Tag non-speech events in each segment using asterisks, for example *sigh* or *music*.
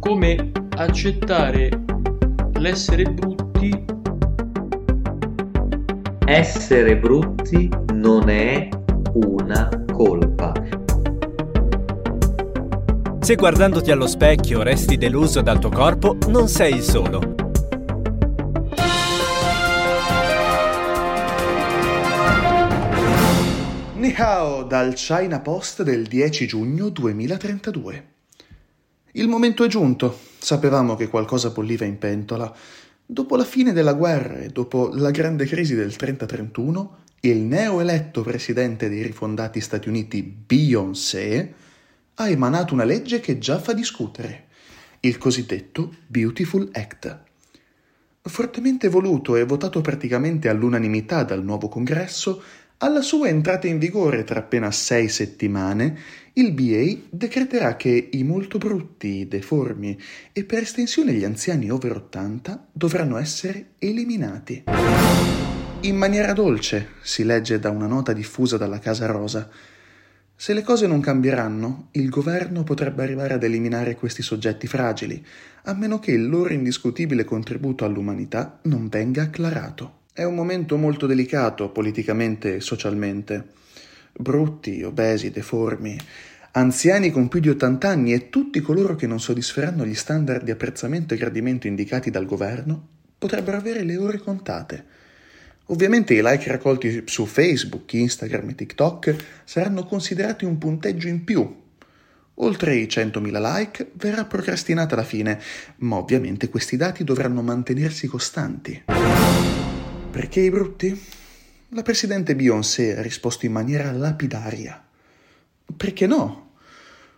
come accettare l'essere brutti. Essere brutti non è una colpa. Se guardandoti allo specchio resti deluso dal tuo corpo, non sei il solo. Ni hao dal China Post del 10 giugno 2032. Il momento è giunto. Sapevamo che qualcosa bolliva in pentola. Dopo la fine della guerra e dopo la grande crisi del 30-31, il neoeletto presidente dei rifondati Stati Uniti Beyoncé ha emanato una legge che già fa discutere, il cosiddetto Beautiful Act. Fortemente voluto e votato praticamente all'unanimità dal nuovo congresso, alla sua entrata in vigore tra appena sei settimane, il BA decreterà che i molto brutti, i deformi e per estensione gli anziani over 80 dovranno essere eliminati. In maniera dolce, si legge da una nota diffusa dalla Casa Rosa. Se le cose non cambieranno, il governo potrebbe arrivare ad eliminare questi soggetti fragili, a meno che il loro indiscutibile contributo all'umanità non venga acclarato. È un momento molto delicato politicamente e socialmente. Brutti, obesi, deformi, anziani con più di 80 anni e tutti coloro che non soddisferanno gli standard di apprezzamento e gradimento indicati dal governo potrebbero avere le ore contate. Ovviamente i like raccolti su Facebook, Instagram e TikTok saranno considerati un punteggio in più. Oltre i 100.000 like verrà procrastinata la fine, ma ovviamente questi dati dovranno mantenersi costanti. Perché i brutti? La presidente Beyoncé ha risposto in maniera lapidaria. Perché no?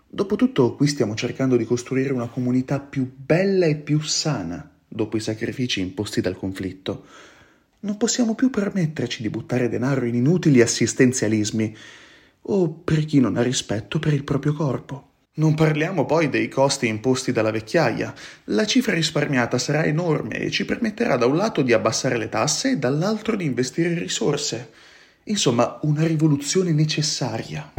Dopotutto qui stiamo cercando di costruire una comunità più bella e più sana dopo i sacrifici imposti dal conflitto. Non possiamo più permetterci di buttare denaro in inutili assistenzialismi o per chi non ha rispetto per il proprio corpo. Non parliamo poi dei costi imposti dalla vecchiaia. La cifra risparmiata sarà enorme e ci permetterà da un lato di abbassare le tasse e dall'altro di investire risorse. Insomma, una rivoluzione necessaria.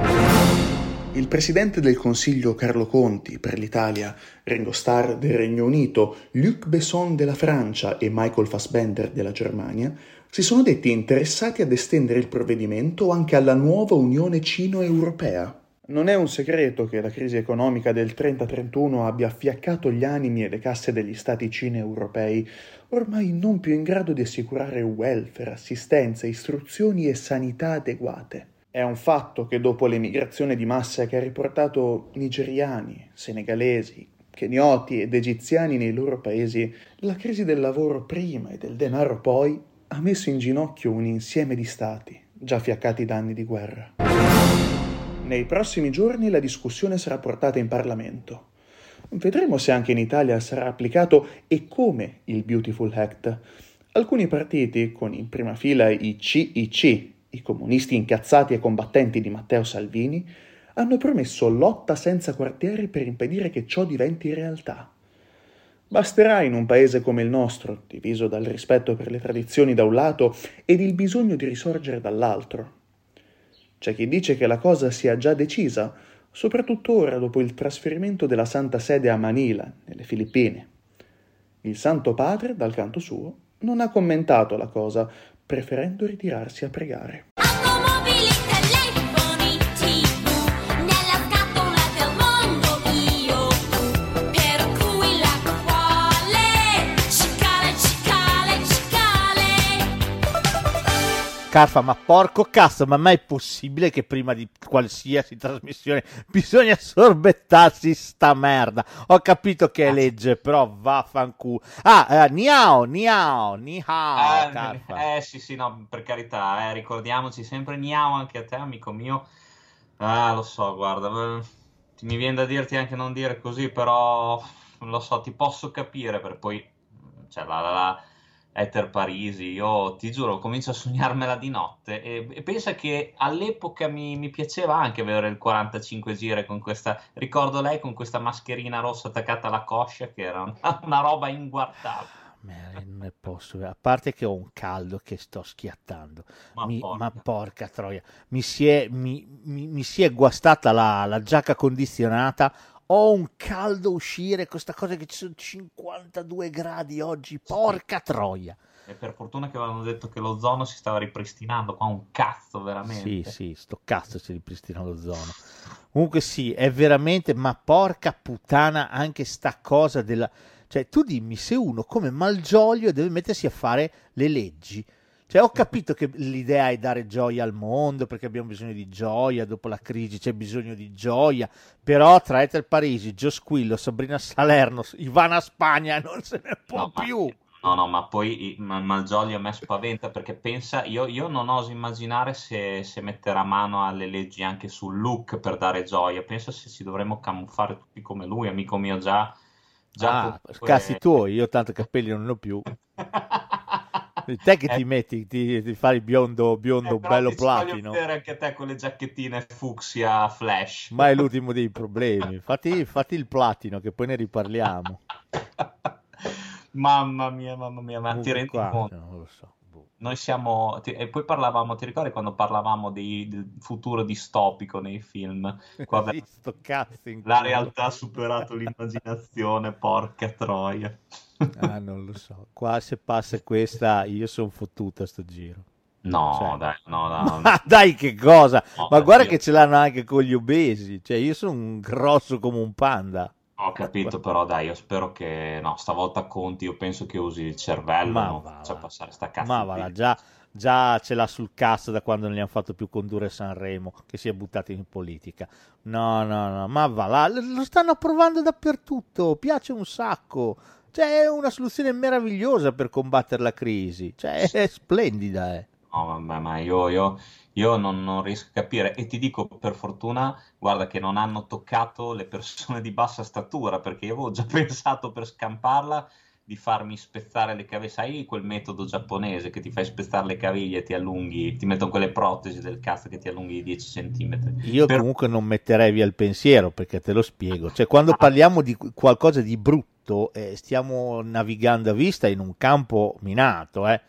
Il presidente del Consiglio Carlo Conti per l'Italia, Ringo Starr del Regno Unito, Luc Besson della Francia e Michael Fassbender della Germania si sono detti interessati ad estendere il provvedimento anche alla nuova Unione Cino-Europea. Non è un segreto che la crisi economica del 30-31 abbia affiaccato gli animi e le casse degli stati cine-europei, ormai non più in grado di assicurare welfare, assistenza, istruzioni e sanità adeguate. È un fatto che dopo l'emigrazione di massa che ha riportato nigeriani, senegalesi, kenioti ed egiziani nei loro paesi, la crisi del lavoro prima e del denaro poi ha messo in ginocchio un insieme di stati già fiaccati da anni di guerra. Nei prossimi giorni la discussione sarà portata in Parlamento. Vedremo se anche in Italia sarà applicato e come il Beautiful Act. Alcuni partiti, con in prima fila i CIC, i comunisti incazzati e combattenti di Matteo Salvini, hanno promesso lotta senza quartieri per impedire che ciò diventi realtà. Basterà in un paese come il nostro, diviso dal rispetto per le tradizioni da un lato ed il bisogno di risorgere dall'altro, c'è chi dice che la cosa sia già decisa, soprattutto ora dopo il trasferimento della Santa Sede a Manila, nelle Filippine. Il Santo Padre, dal canto suo, non ha commentato la cosa, preferendo ritirarsi a pregare. Carfa, ma porco cazzo, ma mai è possibile che prima di qualsiasi trasmissione bisogna sorbettarsi sta merda? Ho capito che è ah. legge, però vaffanculo. Ah, eh, niao, niao, niao, eh, Carfa. Eh sì, sì, no, per carità, eh, ricordiamoci sempre niao anche a te, amico mio. Ah, lo so, guarda, mi viene da dirti anche non dire così, però lo so, ti posso capire per poi... Cioè, la, la, la Ether Parisi, io ti giuro, comincio a sognarmela di notte e, e pensa che all'epoca mi, mi, piaceva anche avere il 45 giri con questa, ricordo lei con questa mascherina rossa attaccata alla coscia che era una, *laughs* una roba inguardabile. non ne posso, a parte che ho un caldo che sto schiattando, ma, mi, porca. ma porca. troia, mi si è, mi, mi si è guastata la, la giacca condizionata ho un caldo uscire, questa cosa che ci sono 52 gradi oggi, porca troia. E per fortuna che avevano detto che l'ozono si stava ripristinando, qua un cazzo veramente. Sì, sì, sto cazzo si ripristina l'ozono. Comunque sì, è veramente, ma porca puttana anche sta cosa della... Cioè, tu dimmi se uno come Malgioglio deve mettersi a fare le leggi. Cioè, ho capito che l'idea è dare gioia al mondo perché abbiamo bisogno di gioia, dopo la crisi c'è bisogno di gioia, però tra Ethel Parisi, Gio Squillo, Sabrina Salerno, Ivana Spagna non se ne può No, ma- più. No, no, ma poi ma- Malgioglio a me spaventa perché pensa, io, io non oso immaginare se, se metterà mano alle leggi anche sul look per dare gioia. Penso se ci dovremmo camuffare tutti come lui, amico mio, già... già Ah, comunque- cazzi tuoi, io tanto capelli non ne ho più. *laughs* Te che ti Eh, metti, ti, ti fai il biondo, biondo eh, bello ti platino. vedere anche te con le giacchettine fucsia flash. Ma è l'ultimo dei problemi. Fatti, fatti il platino che poi ne riparliamo. *laughs* Mamma mia, mamma mia, ma ti rendi qua, conto? non lo so. boh. Noi siamo... ti- E poi parlavamo, ti ricordi quando parlavamo dei- del futuro distopico nei film? *laughs* In La realtà ha superato l'immaginazione, porca troia. *laughs* Ah, non lo so. Qua se passa questa, io sono fottuta a sto giro. No, Cioè- dai, no, no, *laughs* Ma dai, che cosa? no, Ma guarda io- che ce l'hanno anche con gli obesi. Cioè, io sono un grosso come un panda. Ho capito, però dai, io spero che... No, stavolta Conti, io penso che usi il cervello, Ma non va, faccia va. passare sta cazzo Ma va già, già ce l'ha sul cazzo da quando non gli hanno fatto più condurre Sanremo, che si è buttato in politica. No, no, no, ma va là, lo stanno approvando dappertutto, piace un sacco. Cioè, è una soluzione meravigliosa per combattere la crisi. Cioè, è splendida, eh. No, vabbè, ma io, io- io non, non riesco a capire. E ti dico, per fortuna, guarda che non hanno toccato le persone di bassa statura, perché io avevo già *laughs* pensato per scamparla di farmi spezzare le caviglie. Sai quel metodo giapponese che ti fai spezzare le caviglie e ti allunghi, ti mettono quelle protesi del cazzo che ti allunghi di 10 centimetri. Io Per- comunque non metterei via il pensiero perché te lo spiego. Cioè, quando parliamo di qualcosa di brutto, eh, stiamo navigando a vista in un campo minato, eh.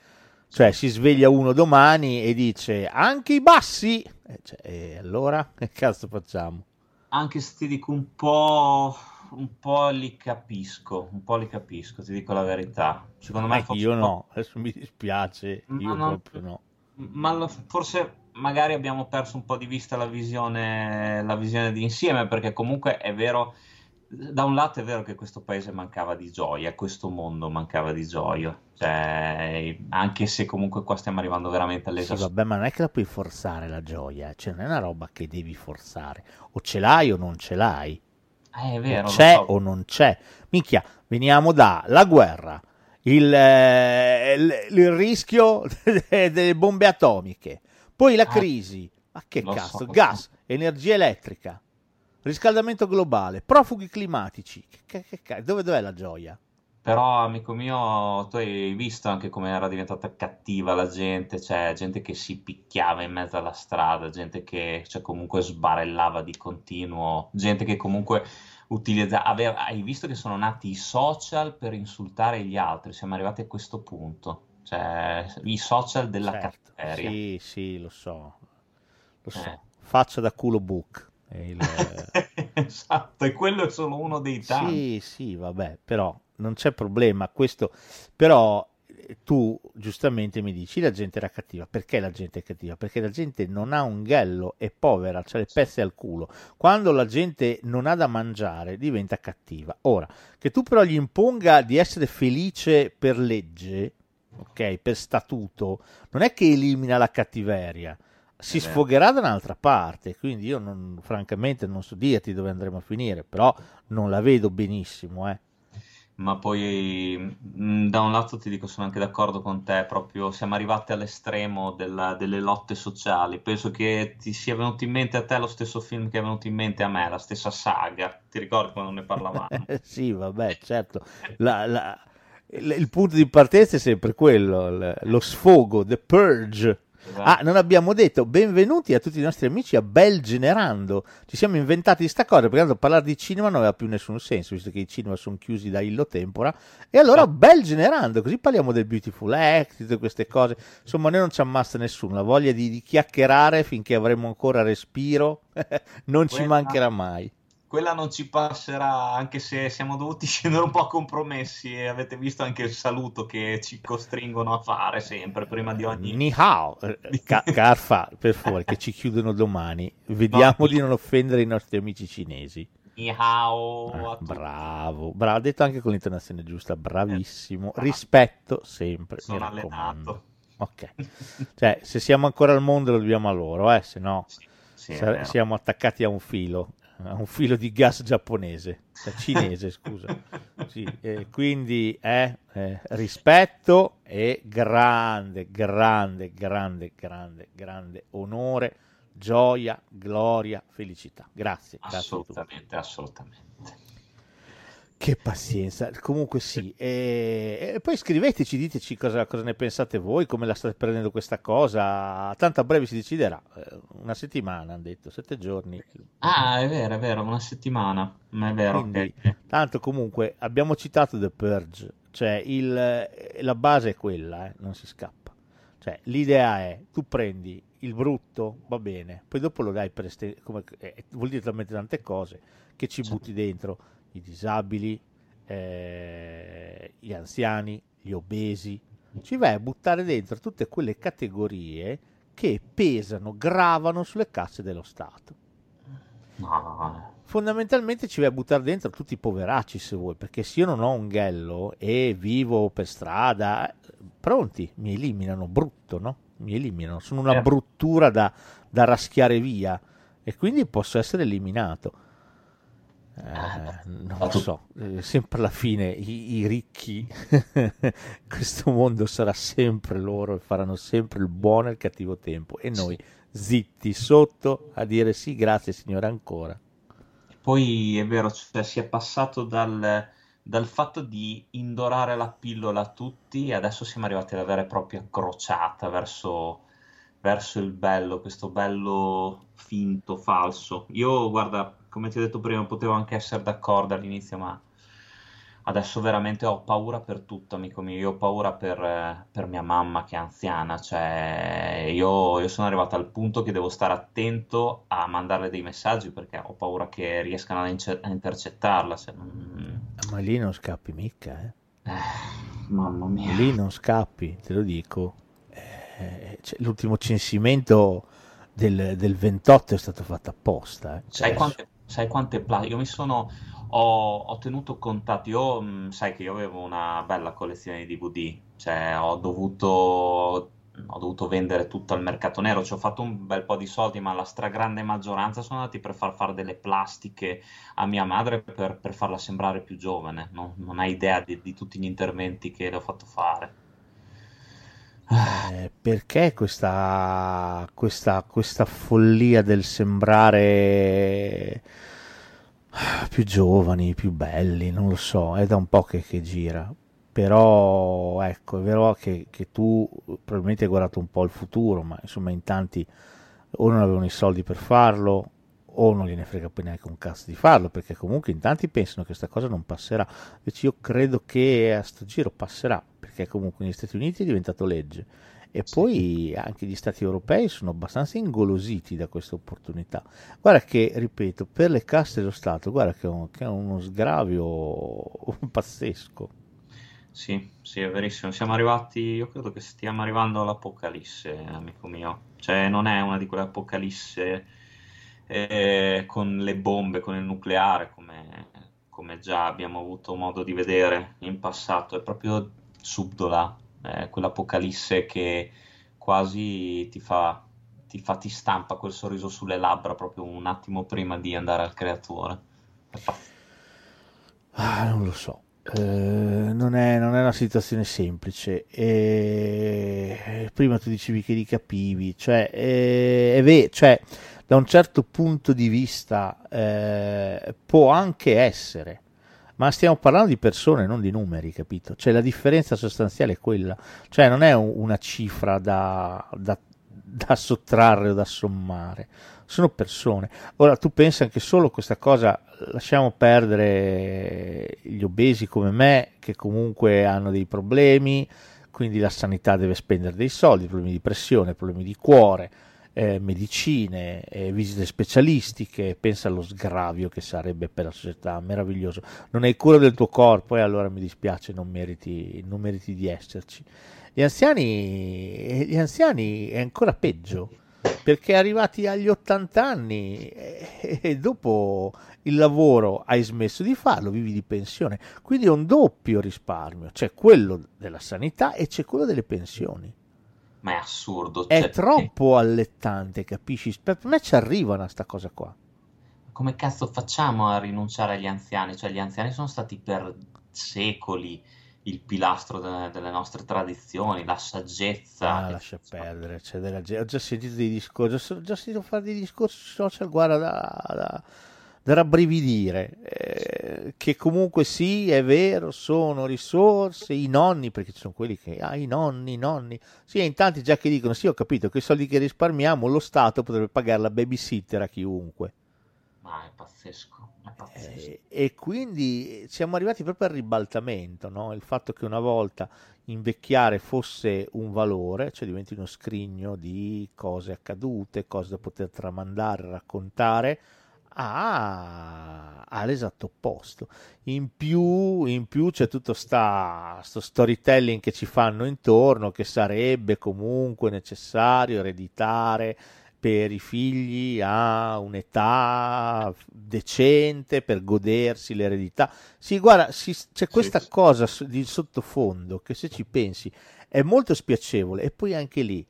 Cioè, si sveglia uno domani e dice anche i bassi. E, cioè, e allora *laughs* che cazzo facciamo? Anche se ti dico un po', un po' li capisco, un po' li capisco, ti dico la verità. Secondo me Eh, forse io no, adesso mi dispiace, Ma io non- proprio no. Ma lo- forse magari abbiamo perso un po' di vista la visione, la visione di insieme, perché comunque è vero, da un lato è vero che questo paese mancava di gioia, questo mondo mancava di gioia, cioè, anche se comunque qua stiamo arrivando veramente Sì, all'esasperazione. vabbè, ma non è che la puoi forzare la gioia, cioè non è una roba che devi forzare. O ce l'hai o non ce l'hai. Eh, è vero, lo c'è so. o non c'è. Minchia, veniamo dalla guerra, il, eh, il- il rischio *laughs* delle bombe atomiche, poi la Ah, crisi, ma che so, cazzo, lo gas, so. energia elettrica, riscaldamento globale, profughi climatici, che, che- che dove, dov'è la gioia? Però, amico mio, tu hai visto anche come era diventata cattiva la gente, cioè gente che si picchiava in mezzo alla strada, gente che cioè, comunque sbarellava di continuo, gente che comunque utilizza... aveva- Hai visto che sono nati i social per insultare gli altri? Siamo arrivati a questo punto, cioè i social della Certo, cattiveria. sì, sì, lo so, lo so, Eh. faccia da culo book. Il- *laughs* Esatto, e quello è solo uno dei tanti. Sì, sì, vabbè, però non c'è problema. Questo, però eh, tu giustamente mi dici la gente era cattiva. Perché la gente è cattiva? Perché la gente non ha un ghello, è povera, c'ha le pezze al culo. Quando la gente non ha da mangiare diventa cattiva. Ora, che tu però gli imponga di essere felice per legge, ok, per statuto, non è che elimina la cattiveria. Si vero. sfogherà da un'altra parte, quindi io non, francamente non so dirti dove andremo a finire, però non la vedo benissimo, eh. Ma poi mh, da un lato ti dico, sono anche d'accordo con te, proprio siamo arrivati all'estremo della- delle lotte sociali. Penso che ti sia venuto in mente a te lo stesso film che è venuto in mente a me, la stessa saga. Ti ricordi quando ne parlavamo? *laughs* sì, vabbè, certo. La- la- il, punto di partenza è sempre quello, lo sfogo, the purge. Esatto. Ah, non abbiamo detto benvenuti a tutti i nostri amici a Bel Generando. Ci siamo inventati sta cosa perché tanto parlare di cinema non aveva più nessun senso, visto che i cinema sono chiusi da Illo Tempora. E allora Bel Generando, così parliamo del Beautiful Act, tutte queste cose. Insomma, noi non ci ammazza nessuno. La voglia di, di chiacchierare finché avremo ancora respiro *laughs* non ci Quella- mancherà mai. Quella non ci passerà, anche se siamo dovuti *laughs* scendere un po' a compromessi e avete visto anche il saluto che ci costringono a fare sempre prima di ogni... Ni hao, Eh, Ca- Carfa, *laughs* per favore, che ci chiudono domani. Vediamo No. di non offendere i nostri amici cinesi. Ni hao Ah, bravo, bravo, ha detto anche con l'intonazione giusta, bravissimo. Rispetto sempre, Sono allenato. Ok, *laughs* cioè se siamo ancora al mondo lo dobbiamo a loro, eh, se no Sì, siamo attaccati a un filo, *laughs* a un filo di gas giapponese, cinese, scusa. Sì, eh, quindi eh, eh, rispetto e grande, grande, grande, grande, grande onore, gioia, gloria, felicità. Grazie, grazie. Assolutamente, assolutamente. Che pazienza, comunque sì, e, e poi scriveteci, diteci cosa, cosa ne pensate voi, come la state prendendo questa cosa, tanto a breve si deciderà, Eh, una settimana hanno detto, sette giorni, Ah, è vero, è vero, una settimana, ma è vero Quindi- che... tanto comunque abbiamo citato The Purge, cioè il, la base è quella, eh, non si scappa, cioè l'idea è, tu prendi il brutto, va bene, poi dopo lo dai per este- come, eh, vuol dire talmente tante cose che ci Certo. butti dentro i disabili, eh, gli anziani, gli obesi, ci vai a buttare dentro tutte quelle categorie che pesano, gravano sulle casse dello Stato. No, Fondamentalmente ci vai a buttare dentro tutti i poveracci se vuoi, perché se io non ho un ghello e vivo per strada, eh, pronti, mi eliminano, brutto, no? Mi eliminano, sono una Certo. bruttura da, da raschiare via e quindi posso essere eliminato. Eh, non lo so, eh, sempre alla fine i, i ricchi, *laughs* questo mondo sarà sempre loro e faranno sempre il buono e il cattivo tempo e noi zitti sotto a dire sì, grazie signore ancora. Poi è vero, cioè, si è passato dal, dal fatto di indorare la pillola a tutti, e adesso siamo arrivati alla vera e propria crociata verso, verso il bello, questo bello finto, falso. Io, guarda, come ti ho detto prima, potevo anche essere d'accordo all'inizio, ma adesso veramente ho paura per tutto, amico mio. Io ho paura per, eh, per mia mamma che è anziana, cioè io, io sono arrivato al punto che devo stare attento a mandarle dei messaggi perché ho paura che riescano a, ince- a intercettarla. Se non... Ma lì non scappi mica, eh. Eh, mamma mia. Lì non scappi, te lo dico. Eh, cioè, l'ultimo censimento del, del 28 è stato fatto apposta. eh. Sai Cioè, quante, sai quante pla- Io mi sono. Ho, ho tenuto contatti. Io, mh, sai che io avevo una bella collezione di DVD. Cioè, ho dovuto. Ho dovuto vendere tutto al mercato nero. Ci ho fatto un bel po' di soldi, ma la stragrande maggioranza sono andati per far fare delle plastiche a mia madre per, per farla sembrare più giovane. Non, non hai idea di, di tutti gli interventi che le ho fatto fare. Eh, perché questa, questa, questa follia del sembrare più giovani, più belli, non lo so, è da un po' che, che gira. Però ecco, è vero che, che tu probabilmente hai guardato un po' il futuro, ma insomma in tanti o non avevano i soldi per farlo o non gliene frega poi neanche un cazzo di farlo, perché comunque in tanti pensano che questa cosa non passerà. Invece io credo che a sto giro passerà, perché comunque negli Stati Uniti è diventato legge e Sì. poi anche gli stati europei sono abbastanza ingolositi da questa opportunità. Guarda che, ripeto, per le casse dello Stato, guarda che è, un- che è uno sgravio *laughs* pazzesco. Sì, sì, è verissimo. Siamo arrivati, io credo che stiamo arrivando all'apocalisse, amico mio. Cioè, non è una di quelle apocalisse eh, con le bombe, con il nucleare, come, come già abbiamo avuto modo di vedere in passato. È proprio subdola, è quell'apocalisse che quasi ti fa, ti fa, ti stampa quel sorriso sulle labbra proprio un attimo prima di andare al creatore. Ah, non lo so. Eh, non, è, non è una situazione semplice. E... Prima tu dicevi che li capivi, cioè, eh, è ve- cioè, da un certo punto di vista eh, può anche essere, ma stiamo parlando di persone, non di numeri, capito? Cioè, la differenza sostanziale è quella, cioè, non è un- una cifra da, da, da sottrarre o da sommare, sono persone. Ora tu pensa anche solo questa cosa, lasciamo perdere gli obesi come me che comunque hanno dei problemi, quindi la sanità deve spendere dei soldi, problemi di pressione, problemi di cuore eh, medicine, eh, visite specialistiche, pensa allo sgravio che sarebbe per la società, meraviglioso. Non hai cura del tuo corpo e allora mi dispiace, non meriti, non meriti di esserci. Gli anziani, gli anziani è ancora peggio, perché arrivati agli 80 anni e, *laughs* e dopo il lavoro hai smesso di farlo, vivi di pensione, quindi è un doppio risparmio, c'è quello della sanità e c'è quello delle pensioni ma è assurdo. È cioè, troppo allettante, capisci? Per me ci arrivano a sta cosa qua. Come cazzo facciamo a rinunciare agli anziani? Cioè, gli anziani sono stati per secoli il pilastro de- delle nostre tradizioni, la saggezza. Ah, lascia perdere, c'è della... ho già sentito dei discorsi, ho già sentito fare dei discorsi social, guarda, da, da da rabbrividire, eh, che comunque sì, è vero, sono risorse, i nonni, perché ci sono quelli che, ah, i nonni, i nonni, sì, in tanti già che dicono, sì, ho capito che i soldi che risparmiamo lo Stato potrebbe pagare la babysitter a chiunque. Ma è pazzesco, è pazzesco. Eh, e quindi siamo arrivati proprio al ribaltamento, no? il fatto che una volta invecchiare fosse un valore, cioè diventi uno scrigno di cose accadute, cose da poter tramandare, raccontare, ha, ha l'esatto opposto. In più, in più c'è tutto sta, sto storytelling che ci fanno intorno che sarebbe comunque necessario ereditare per i figli a un'età decente per godersi l'eredità. Sì, guarda, si, c'è questa sì. cosa di sottofondo che se ci pensi è molto spiacevole e poi anche lì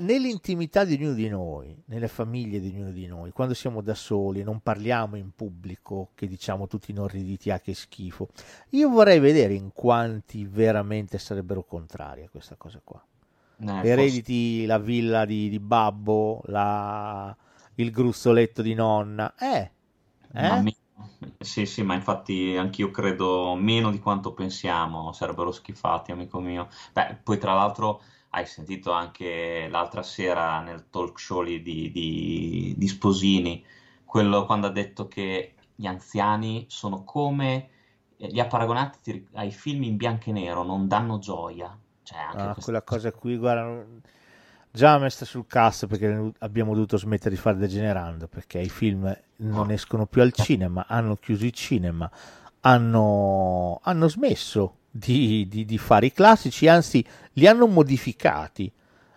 nell'intimità di ognuno di noi, nelle famiglie di ognuno di noi, quando siamo da soli, non parliamo in pubblico, che diciamo tutti inorriditi, ah che schifo, io vorrei vedere in quanti veramente sarebbero contrari a questa cosa qua. Eh, Erediti forse... la villa di, di babbo, la... il gruzzoletto di nonna, eh, eh? Sì, sì, ma infatti anch'io credo meno di quanto pensiamo, sarebbero schifati, amico mio. Beh, poi tra l'altro hai sentito anche l'altra sera nel talk show di, di, di Sposini, quello quando ha detto che gli anziani sono come li ha paragonati ai film in bianco e nero, non danno gioia. Cioè, anche ah, quella cosa qui, guarda, già messa sul cast perché abbiamo dovuto smettere di fare degenerando perché i film non escono più al cinema, hanno chiuso i cinema, hanno, hanno smesso di, di, di, fare i classici, anzi li hanno modificati.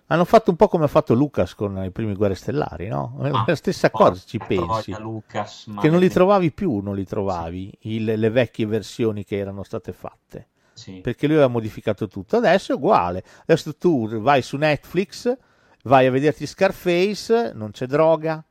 Hanno fatto un po' come ha fatto Lucas con i primi Guerre Stellari, no? Ah, la stessa cosa, ci pensi. Lucas, che non li trovavi più, non li trovavi, sì. il, le vecchie versioni che erano state fatte. Sì. Perché lui aveva modificato tutto. Adesso è uguale. Adesso tu vai su Netflix, vai a vederti Scarface, non c'è droga,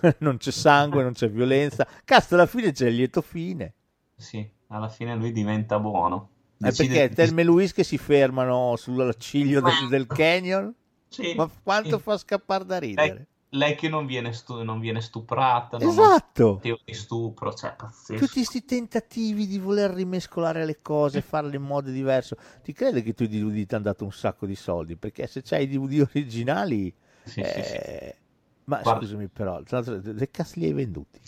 *laughs* non c'è sangue, non c'è violenza. Cazzo, alla fine c'è il lieto fine. Sì, alla fine lui diventa buono. È perché Telme e Luis che si fermano sul ciglio del, del canyon? Sì, Ma quanto sì. fa scappare da ridere? Lei, lei che non viene, stu- non viene stuprata, esatto. non di stupro, cioè pazzesco. Tutti questi tentativi di voler rimescolare le cose, farle in modo diverso. Ti crede che tu i DVD ti hanno dato un sacco di soldi? Perché se c'hai i DVD originali... Sì, eh... Ma Guarda. scusami però, tra l'altro, che cazzo li hai venduti?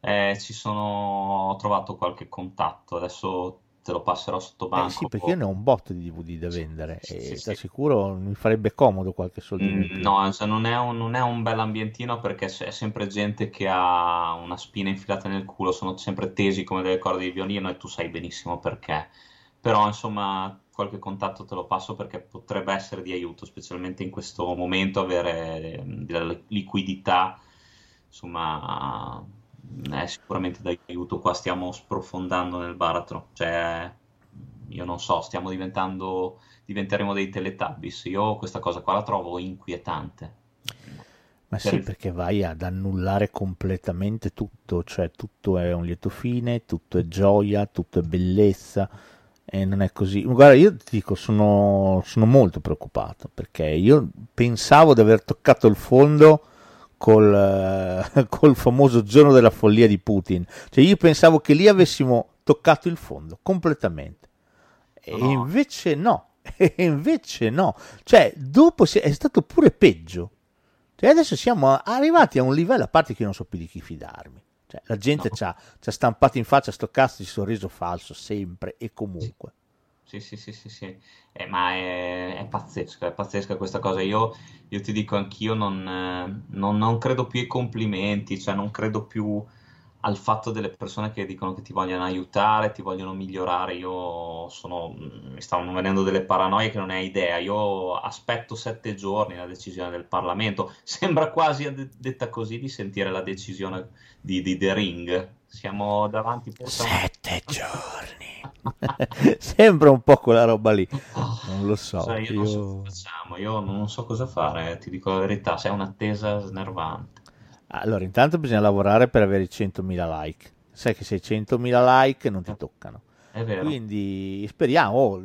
Eh, ci sono... ho trovato qualche contatto, adesso te lo passerò sotto banco. Eh sì, perché io ne ho un botto di DVD da vendere sì, e sì, sì, sicuro mi farebbe comodo qualche soldino mm, No, cioè non, è un, non è un bel ambientino perché è sempre gente che ha una spina infilata nel culo, sono sempre tesi come delle corde di violino e tu sai benissimo perché. Però insomma qualche contatto te lo passo perché potrebbe essere di aiuto, specialmente in questo momento avere della liquidità, insomma è sicuramente d'aiuto. Qua stiamo sprofondando nel baratro, cioè io non so, stiamo diventando, diventeremo dei teletubbies. Io questa cosa qua la trovo inquietante. Ma per sì, il... perché vai ad annullare completamente tutto, cioè tutto è un lieto fine, tutto è gioia, tutto è bellezza e non è così. Guarda, io ti dico, sono, sono molto preoccupato perché io pensavo di aver toccato il fondo col, eh, *laughs* col famoso giorno della follia di Putin. Cioè io pensavo che lì avessimo toccato il fondo completamente. E no. invece no, *laughs* e invece no. Cioè, dopo è stato pure peggio. Cioè, adesso siamo arrivati a un livello, a parte che io non so più di chi fidarmi. Cioè, la gente no. ci ha stampato in faccia sto cazzo di sorriso falso sempre e comunque. Sì, sì, sì, sì, sì. Eh, ma è, è pazzesca, è pazzesca questa cosa. Io, io ti dico, anch'io non, eh, non, non credo più ai complimenti, cioè non credo più al fatto delle persone che dicono che ti vogliono aiutare, ti vogliono migliorare. Io sono, mi stavano venendo delle paranoie che non hai idea. Io aspetto sette giorni la decisione del Parlamento. Sembra quasi, detta così, di sentire la decisione di, di The Ring. Siamo davanti a sette giorni. *laughs* Sembra un po' quella roba lì. Non lo so. Cioè, io, io... Non so facciamo. io non so cosa fare, ti dico la verità. Sei un'attesa snervante. Allora, intanto bisogna lavorare per avere i 100.000 like. Sai che se hai 100.000 like non ti toccano. Quindi speriamo, oh,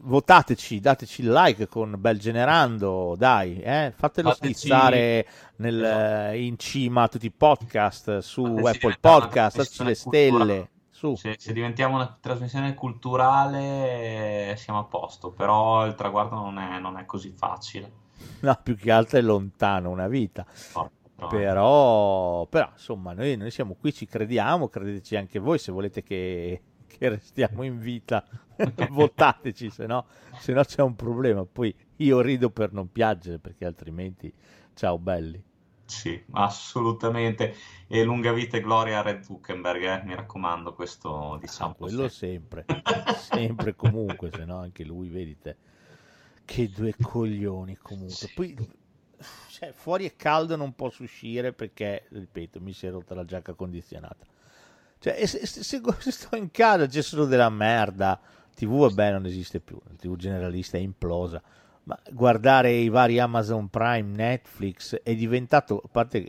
votateci, dateci il like con bel generando, dai, eh? fatelo Fateci... schizzare nel, esatto. in cima a tutti i podcast su Fateci Apple Podcast, dateci le stelle. Su. Se, se, diventiamo una trasmissione culturale siamo a posto, però il traguardo non è, non è così facile. *laughs* No, più che altro è lontano una vita. Oh. Però, però, insomma, noi, noi, siamo qui, ci crediamo, credeteci anche voi se volete che, che restiamo in vita, *laughs* *laughs* votateci, se no, se no c'è un problema. Poi io rido per non piangere perché altrimenti, ciao belli. Sì, assolutamente. E lunga vita e gloria a Red Zuckerberg, eh? mi raccomando, questo diciamo. Ah, quello sempre, *laughs* sempre comunque, se no anche lui, vedete, che due coglioni comunque. Poi cioè, fuori è caldo, non posso uscire perché, ripeto, mi si è rotta la giacca condizionata. Cioè, se, se, se, sto in casa c'è solo della merda. TV, vabbè, non esiste più. La TV generalista è implosa. Ma guardare i vari Amazon Prime, Netflix è diventato, a parte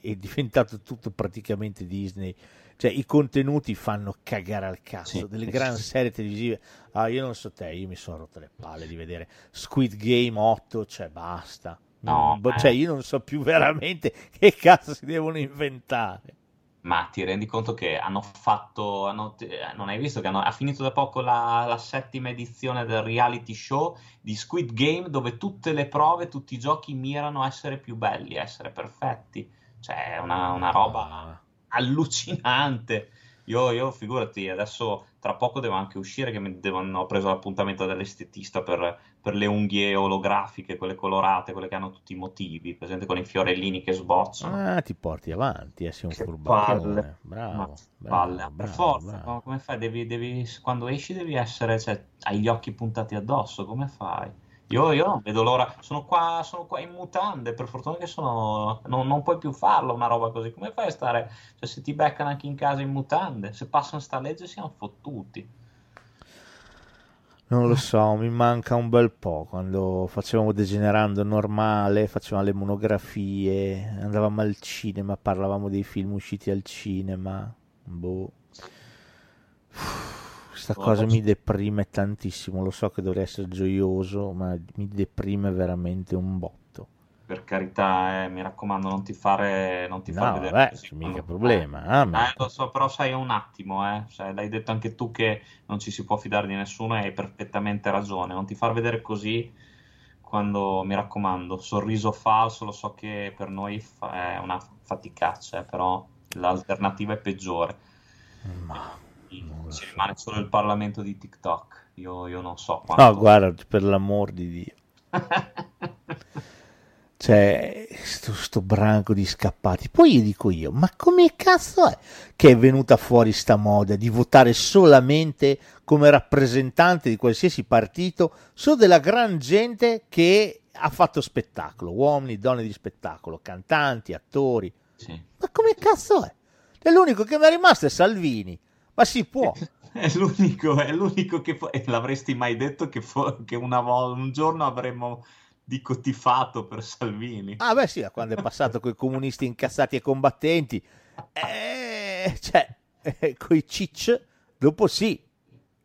è diventato tutto praticamente Disney. Cioè, i contenuti fanno cagare al cazzo. Sì, delle grandi serie televisive. Ah, io non so te, io mi sono rotto le palle di vedere Squid Game 8, cioè basta. No, mm, cioè io non so più *laughs* veramente che cazzo si devono inventare. Ma ti rendi conto che hanno fatto, hanno, non hai visto che hanno, ha finito da poco la, la, settima edizione del reality show di Squid Game dove tutte le prove, tutti i giochi mirano a essere più belli, a essere perfetti. Cioè è una, una roba ah. allucinante. Io, io, figurati, adesso tra poco devo anche uscire che mi devo, ho preso l'appuntamento dall'estetista per, per, le unghie olografiche, quelle colorate, quelle che hanno tutti i motivi, presente con i fiorellini che sbocciano. Ah, ti porti avanti, eh, sei un furbacchione. Bravo, bravo, bravo, Per forza, bravo. come fai? Devi, devi, quando esci devi essere, cioè, hai gli occhi puntati addosso, come fai? Io, io, non vedo l'ora, sono qua, sono qua in mutande, per fortuna che sono, non, non, puoi più farlo una roba così, come fai a stare, cioè se ti beccano anche in casa in mutande, se passano sta legge siamo fottuti. Non lo so, mi manca un bel po' quando facevamo degenerando normale, facevamo le monografie, andavamo al cinema, parlavamo dei film usciti al cinema, boh. Questa cosa mi deprime tantissimo, lo so che dovrei essere gioioso, ma mi deprime veramente un botto. Per carità, eh, mi raccomando, non ti fare, non ti far no, vedere vabbè, così. mica problema. Ah, ma... eh, lo so, però sai un attimo, eh, cioè, l'hai detto anche tu che non ci si può fidare di nessuno e hai perfettamente ragione. Non ti far vedere così quando, mi raccomando, sorriso falso, lo so che per noi fa- è una faticaccia, eh, però l'alternativa è peggiore. Ma ci rimane solo il Parlamento di TikTok. Io, io non so quanto... No, guarda, per l'amor di Dio. *laughs* cioè, sto, sto, branco di scappati. Poi io dico io, ma come cazzo è che è venuta fuori sta moda di votare solamente come rappresentante di qualsiasi partito solo della gran gente che ha fatto spettacolo, uomini, donne di spettacolo, cantanti, attori. Sì. Ma come cazzo è? E l'unico che mi è rimasto è Salvini ma si può. *laughs* È l'unico, è l'unico che... E l'avresti mai detto che, fo- che una volta, un giorno avremmo dico tifato per Salvini. Ah beh sì, da quando è passato con i comunisti incazzati e combattenti, eh, cioè, eh, coi cic, dopo sì,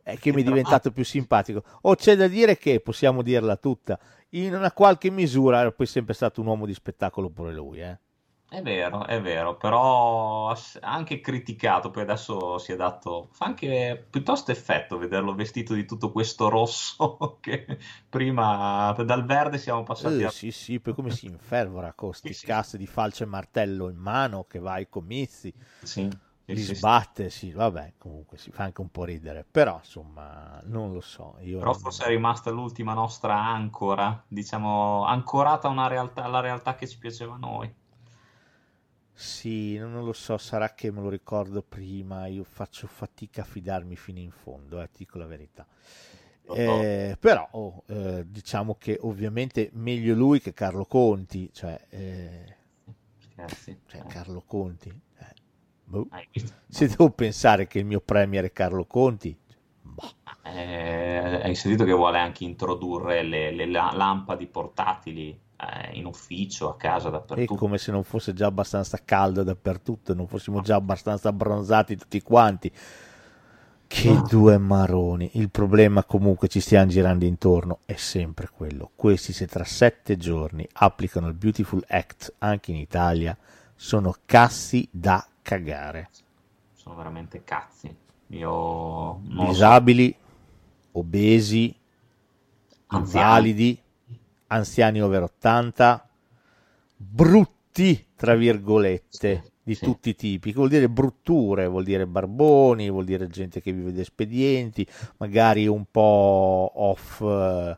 è che mi è diventato più simpatico. O c'è da dire che, possiamo dirla tutta, in una qualche misura era poi sempre stato un uomo di spettacolo pure lui, eh. È vero, è vero, però anche criticato, poi adesso si è dato, fa anche piuttosto effetto vederlo vestito di tutto questo rosso *laughs* che prima dal verde siamo passati eh, a... Sì, sì, poi come si infervora con questi sì, cazzo sì. di falce e martello in mano che va ai comizi. Sì. Li sì, sì. sbatte, sì, vabbè, comunque si fa anche un po' ridere, però insomma, non lo so, io Però forse è rimasta l'ultima nostra ancora, diciamo, ancorata una realtà, alla realtà che ci piaceva a noi. Sì, non lo so, sarà che me lo ricordo prima, io faccio fatica a fidarmi fino in fondo, eh, ti dico la verità. So. Eh, però oh, eh, diciamo che ovviamente meglio lui che Carlo Conti, cioè, eh, Scherzi. cioè, Carlo Conti. eh, boh. Se devo pensare che il mio premier è Carlo Conti, boh, Eh, hai sentito che vuole anche introdurre le, le la- lampadi portatili in ufficio, a casa, è dappertutto. come se non fosse già abbastanza caldo dappertutto, non fossimo già abbastanza abbronzati tutti quanti. Che Ah. due maroni. Il problema comunque ci stiamo girando intorno è sempre quello. Questi se tra sette giorni applicano il Beautiful Act anche in Italia sono cassi da cagare. Sono veramente cazzi. Io lo so. Disabili, obesi, Anziani. invalidi, anziani over 80, brutti, tra virgolette, di sì. tutti i tipi, che vuol dire brutture, vuol dire barboni, vuol dire gente che vive di espedienti, magari un po' off... eh,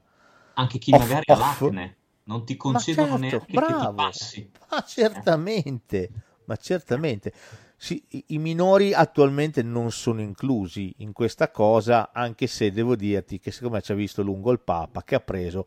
Anche chi Off, magari ha off. l'acne, non ti concedono certo, neanche che ti bravo. passi. Ma certamente, ma certamente. Sì, i- i minori attualmente non sono inclusi in questa cosa, anche se devo dirti che secondo me ci ha visto lungo il Papa che ha preso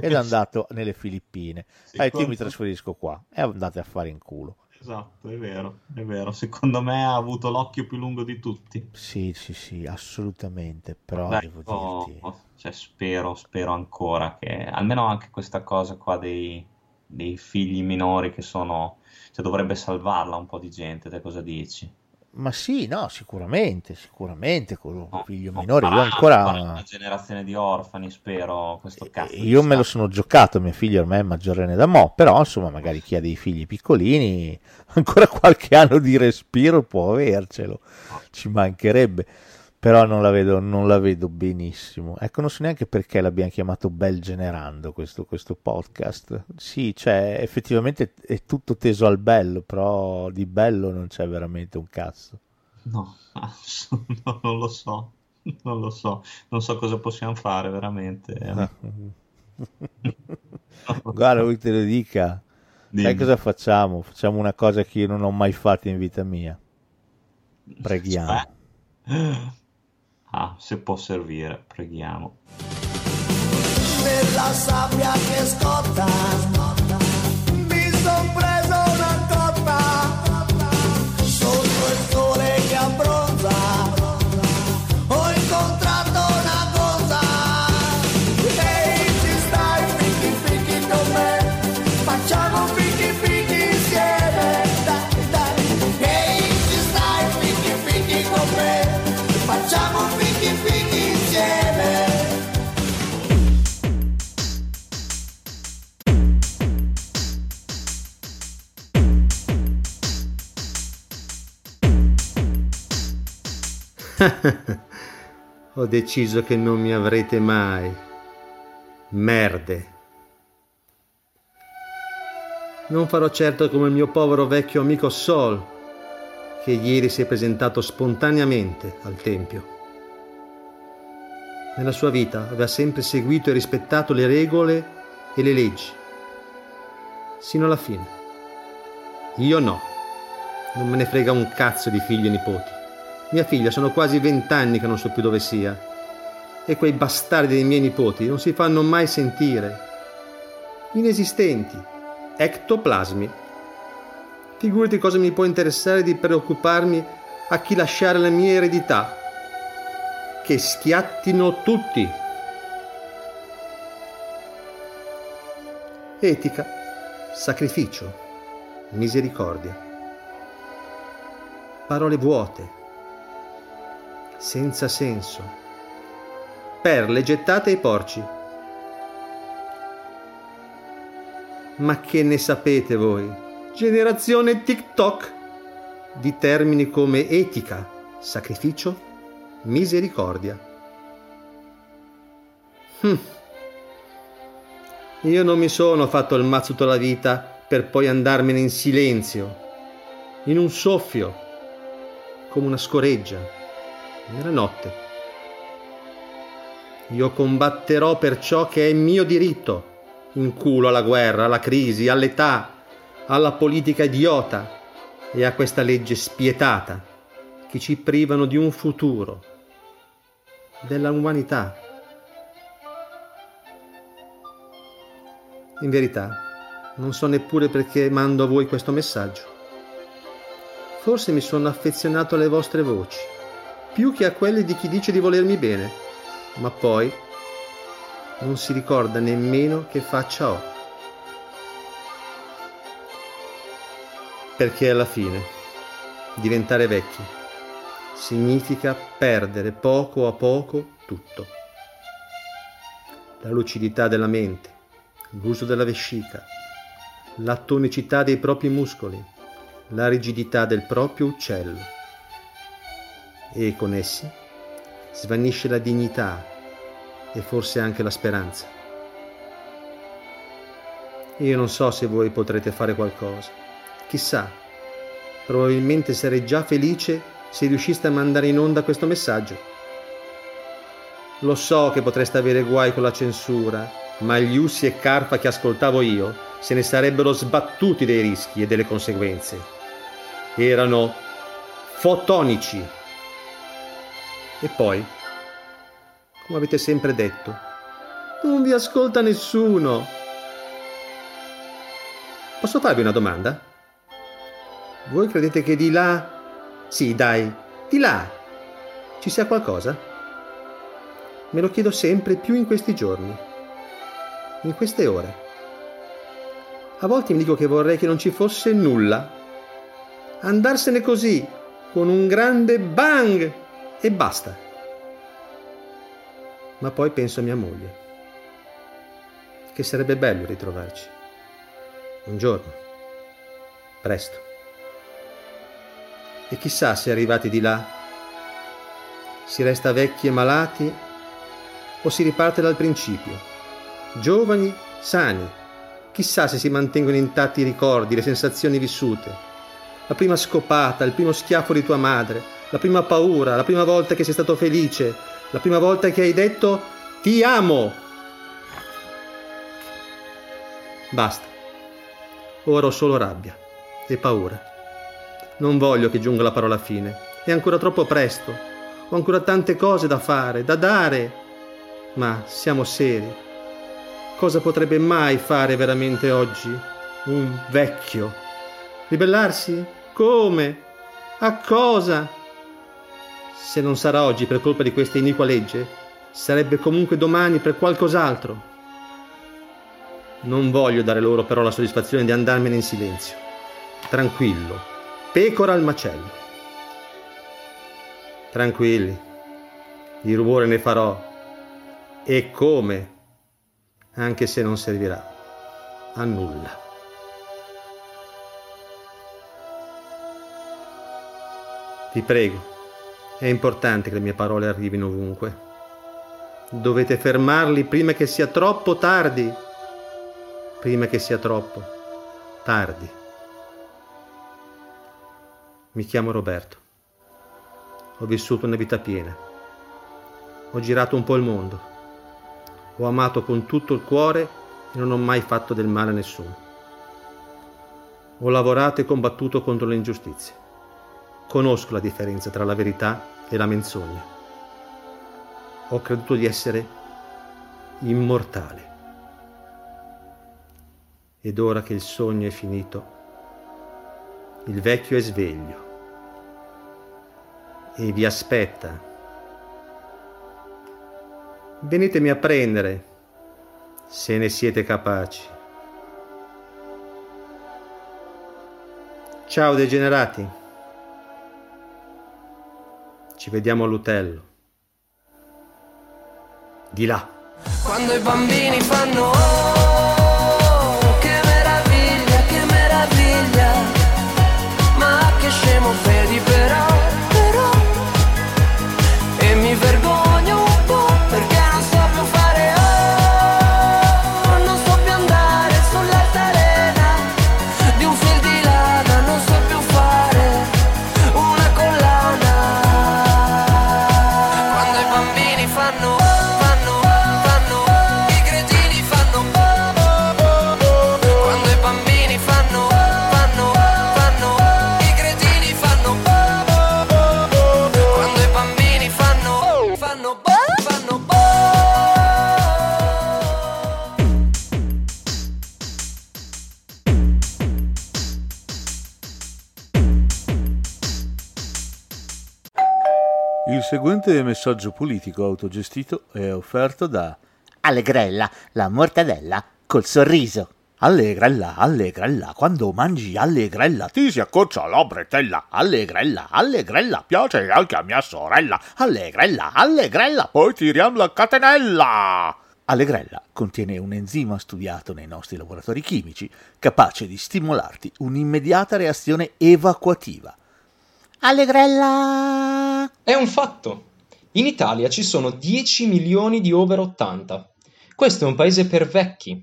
ed è andato nelle Filippine. Ha detto io mi Secondo- trasferisco qua e andate a fare in culo. Esatto, è vero, è vero. Secondo me ha avuto l'occhio più lungo di tutti. Sì, sì, sì, assolutamente, però Beh, devo dirti... cioè, spero, spero ancora che almeno anche questa cosa qua dei, dei figli minori che sono, cioè dovrebbe salvarla un po' di gente, te cosa dici? Ma sì, no, sicuramente, sicuramente, con un No, figlio non minore, io ancora... una generazione di orfani, spero, questo cazzo Io me lo sono giocato, mio figlio ormai è maggiorenne da mo', però insomma magari chi ha dei figli piccolini *laughs* ancora qualche anno di respiro può avercelo, ci mancherebbe, però non la vedo, non la vedo benissimo. Ecco, non so neanche perché l'abbiamo chiamato Bel Generando questo, questo podcast. Sì, cioè effettivamente è tutto teso al bello, però di bello non c'è veramente un cazzo. No, *laughs* no, non lo so, non lo so, non so cosa possiamo fare veramente. *laughs* Guarda, vuoi te lo dica? Sai Dimmi. cosa facciamo? Facciamo una cosa che io non ho mai fatto in vita mia. Preghiamo. Cioè? Ah, se può servire, preghiamo. nella sabbia che scotta *laughs* Ho deciso che non mi avrete mai. Merde. Non farò certo come il mio povero vecchio amico Sol, che ieri si è presentato spontaneamente al Tempio. Nella sua vita aveva sempre seguito e rispettato le regole e le leggi, sino alla fine. Io no, non me ne frega un cazzo di figli e nipoti. Mia figlia sono quasi vent'anni che non so più dove sia. E quei bastardi dei miei nipoti non si fanno mai sentire. Inesistenti. Ectoplasmi. Figurati cosa mi può interessare di preoccuparmi a chi lasciare la mia eredità. Che schiattino tutti. Etica, sacrificio, misericordia. Parole vuote, senza senso. Perle gettate ai porci. Ma che ne sapete voi? Generazione TikTok di termini come etica, sacrificio, misericordia. Hm. Io non mi sono fatto il mazzo tutta la vita per poi andarmene in silenzio in un soffio, come una scoreggia, nella notte. Io combatterò per ciò che è mio diritto, in culo alla guerra, alla crisi, all'età, alla politica idiota e a questa legge spietata che ci privano di un futuro, della umanità. In verità, non so neppure perché mando a voi questo messaggio. Forse mi sono affezionato alle vostre voci, più che a quelle di chi dice di volermi bene, ma poi non si ricorda nemmeno che faccia ho. Perché alla fine diventare vecchi significa perdere poco a poco tutto. La lucidità della mente, l'uso della vescica, la tonicità dei propri muscoli, la rigidità del proprio uccello. E con essi svanisce la dignità e forse anche la speranza. Io non so se voi potrete fare qualcosa. Chissà, probabilmente sarei già felice se riusciste a mandare in onda questo messaggio. Lo so che potreste avere guai con la censura, ma gli Ussi e Carfa che ascoltavo io se ne sarebbero sbattuti dei rischi e delle conseguenze. Erano fotonici. E poi, come avete sempre detto, non vi ascolta nessuno. Posso farvi una domanda? Voi credete che di là... Sì, dai, di là ci sia qualcosa? Me lo chiedo sempre più in questi giorni, in queste ore. A volte mi dico che vorrei che non ci fosse nulla. Andarsene così, con un grande bang e basta. Ma poi penso a mia moglie, che sarebbe bello ritrovarci. Un giorno, presto. E chissà se arrivati di là si resta vecchi e malati o si riparte dal principio, giovani, sani. Chissà se si mantengono intatti i ricordi, le sensazioni vissute. La prima scopata, il primo schiaffo di tua madre, la prima paura, la prima volta che sei stato felice, la prima volta che hai detto ti amo. Basta. Ora ho solo rabbia e paura. Non voglio che giunga la parola fine. È ancora troppo presto. Ho ancora tante cose da fare, da dare. Ma siamo seri. Cosa potrebbe mai fare veramente oggi un vecchio? Ribellarsi? Come? A cosa? Se non sarà oggi per colpa di questa iniqua legge, sarebbe comunque domani per qualcos'altro. Non voglio dare loro però la soddisfazione di andarmene in silenzio. Tranquillo, pecora al macello. Tranquilli, di rumore ne farò. E come? Anche se non servirà a nulla. Vi prego, è importante che le mie parole arrivino ovunque. Dovete fermarli prima che sia troppo tardi. Prima che sia troppo tardi. Mi chiamo Roberto. Ho vissuto una vita piena. Ho girato un po' il mondo. Ho amato con tutto il cuore e non ho mai fatto del male a nessuno. Ho lavorato e combattuto contro le ingiustizie. Conosco la differenza tra la verità e la menzogna. Ho creduto di essere immortale. Ed ora che il sogno è finito, il vecchio è sveglio e vi aspetta. Venitemi a prendere, se ne siete capaci. Ciao degenerati. Ci vediamo all'utello. Di là. Quando i bambini fanno oh, che meraviglia, che meraviglia. Ma che scemo vedi però. Il seguente messaggio politico autogestito è offerto da Allegrella, la mortadella col sorriso. Allegrella, allegrella, quando mangi allegrella ti si accorcia la bretella. Allegrella, allegrella, piace anche a mia sorella. Allegrella, allegrella, poi tiriamo la catenella. Allegrella contiene un enzima studiato nei nostri laboratori chimici capace di stimolarti un'immediata reazione evacuativa. Allegrella! È un fatto. In Italia ci sono 10 milioni di over 80. Questo è un paese per vecchi.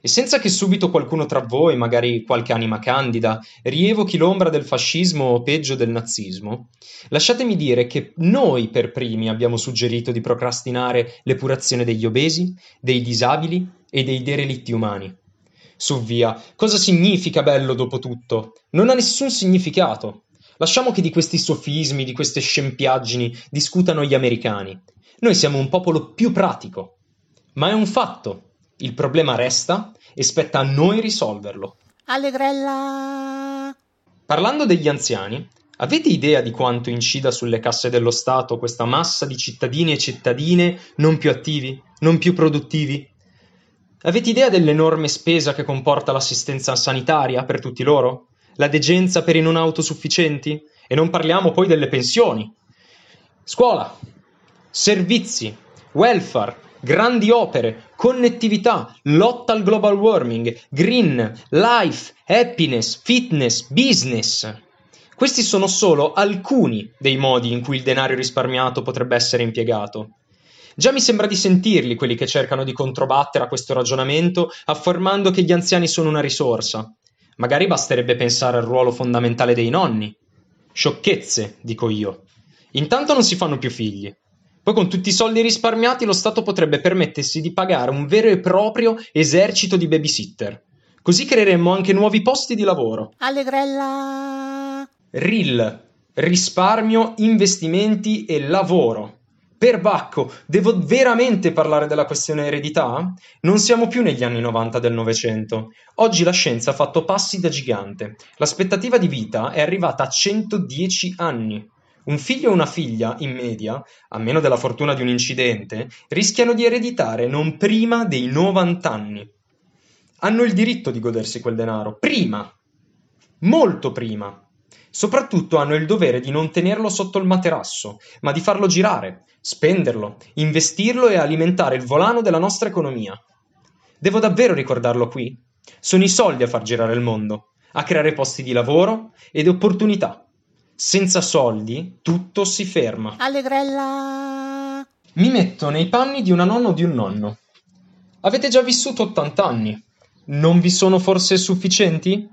E senza che subito qualcuno tra voi, magari qualche anima candida, rievochi l'ombra del fascismo o peggio del nazismo, lasciatemi dire che noi per primi abbiamo suggerito di procrastinare l'epurazione degli obesi, dei disabili e dei derelitti umani. Su via, cosa significa bello dopo tutto? Non ha nessun significato. Lasciamo che di questi sofismi, di queste scempiaggini discutano gli americani. Noi siamo un popolo più pratico. Ma è un fatto. Il problema resta e spetta a noi risolverlo. Allegrella! Parlando degli anziani, avete idea di quanto incida sulle casse dello Stato questa massa di cittadini e cittadine non più attivi, non più produttivi? Avete idea dell'enorme spesa che comporta l'assistenza sanitaria per tutti loro? La degenza per i non autosufficienti? E non parliamo poi delle pensioni. Scuola, servizi, welfare, grandi opere, connettività, lotta al global warming, green, life, happiness, fitness, business. Questi sono solo alcuni dei modi in cui il denaro risparmiato potrebbe essere impiegato. Già mi sembra di sentirli quelli che cercano di controbattere a questo ragionamento affermando che gli anziani sono una risorsa. Magari basterebbe pensare al ruolo fondamentale dei nonni. Sciocchezze, dico io. Intanto non si fanno più figli. Poi con tutti i soldi risparmiati lo Stato potrebbe permettersi di pagare un vero e proprio esercito di babysitter. Così creeremmo anche nuovi posti di lavoro. Allegrella! RIL, risparmio, investimenti e lavoro. Per Bacco, devo veramente parlare della questione eredità? Non siamo più negli anni 90 del Novecento. Oggi la scienza ha fatto passi da gigante. L'aspettativa di vita è arrivata a 110 anni. Un figlio o una figlia, in media, a meno della fortuna di un incidente, rischiano di ereditare non prima dei 90 anni. Hanno il diritto di godersi quel denaro, prima, molto prima. Soprattutto hanno il dovere di non tenerlo sotto il materasso, ma di farlo girare, spenderlo, investirlo e alimentare il volano della nostra economia. Devo davvero ricordarlo qui? Sono i soldi a far girare il mondo, a creare posti di lavoro ed opportunità. Senza soldi tutto si ferma. Allegrella! Mi metto nei panni di una nonna o di un nonno. Avete già vissuto 80 anni. Non vi sono forse sufficienti?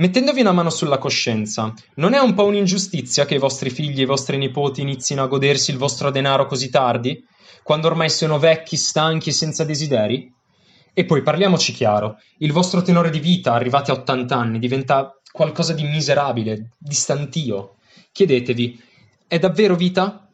Mettendovi una mano sulla coscienza, non è un po' un'ingiustizia che i vostri figli e i vostri nipoti inizino a godersi il vostro denaro così tardi, quando ormai sono vecchi, stanchi e senza desideri? E poi parliamoci chiaro, il vostro tenore di vita, arrivati a 80 anni, diventa qualcosa di miserabile, di stantio. Chiedetevi, è davvero vita?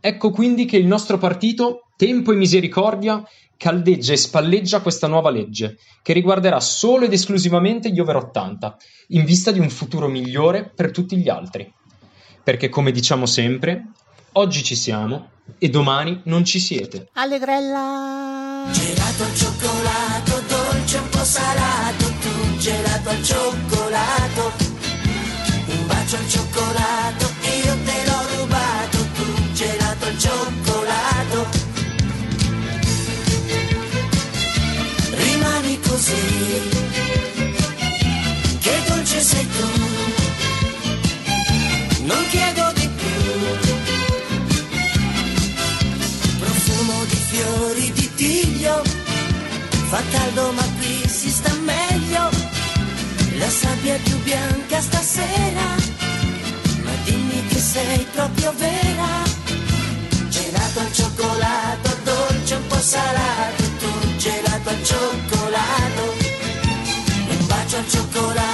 Ecco quindi che il nostro partito, Tempo e Misericordia, caldeggia e spalleggia questa nuova legge, che riguarderà solo ed esclusivamente gli over 80, in vista di un futuro migliore per tutti gli altri. Perché, come diciamo sempre, oggi ci siamo e domani non ci siete. Allegrella! Gelato al cioccolato, dolce un po' salato, tu gelato al cioccolato, un bacio al cioccolato, sei tu, non chiedo di più. Profumo di fiori di tiglio, fa caldo ma qui si sta meglio. La sabbia è più bianca stasera, ma dimmi che sei proprio vera. Gelato al cioccolato, dolce un po' salato, tu gelato al cioccolato. Un bacio al cioccolato,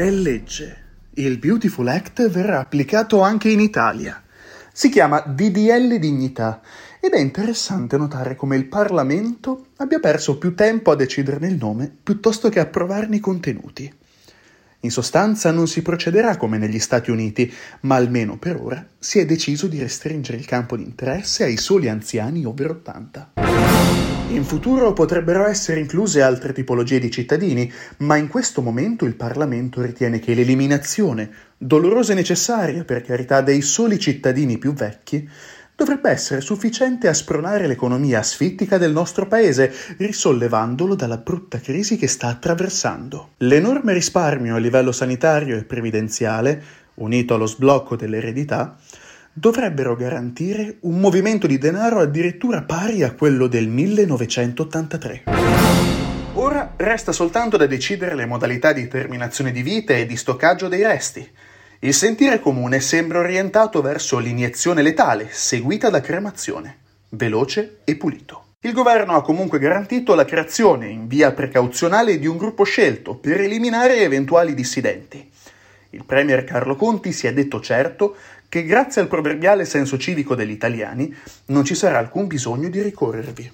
È legge. Il Beautiful Act verrà applicato anche in Italia. Si chiama DDL Dignità ed è interessante notare come il Parlamento abbia perso più tempo a deciderne il nome piuttosto che approvarne i contenuti. In sostanza non si procederà come negli Stati Uniti, ma almeno per ora si è deciso di restringere il campo di interesse ai soli anziani over 80. In futuro potrebbero essere incluse altre tipologie di cittadini, ma in questo momento il Parlamento ritiene che l'eliminazione, dolorosa e necessaria per carità dei soli cittadini più vecchi, dovrebbe essere sufficiente a spronare l'economia asfittica del nostro paese, risollevandolo dalla brutta crisi che sta attraversando. L'enorme risparmio a livello sanitario e previdenziale, unito allo sblocco dell'eredità, dovrebbero garantire un movimento di denaro addirittura pari a quello del 1983. Ora resta soltanto da decidere le modalità di terminazione di vita e di stoccaggio dei resti. Il sentire comune sembra orientato verso l'iniezione letale, seguita da cremazione, veloce e pulito. Il governo ha comunque garantito la creazione in via precauzionale di un gruppo scelto per eliminare eventuali dissidenti. Il premier Carlo Conti si è detto certo che grazie al proverbiale senso civico degli italiani non ci sarà alcun bisogno di ricorrervi.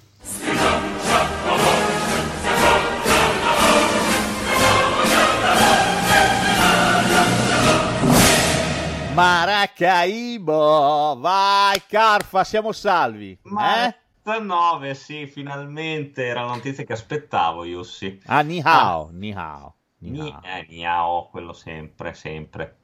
Maracaibo, vai Carfa, siamo salvi. Ma Eh? 9, sì, finalmente era la notizia che aspettavo, Yussi. Ah, ni hao, ni hao. ni Ni, hao. eh, niao, quello sempre, sempre.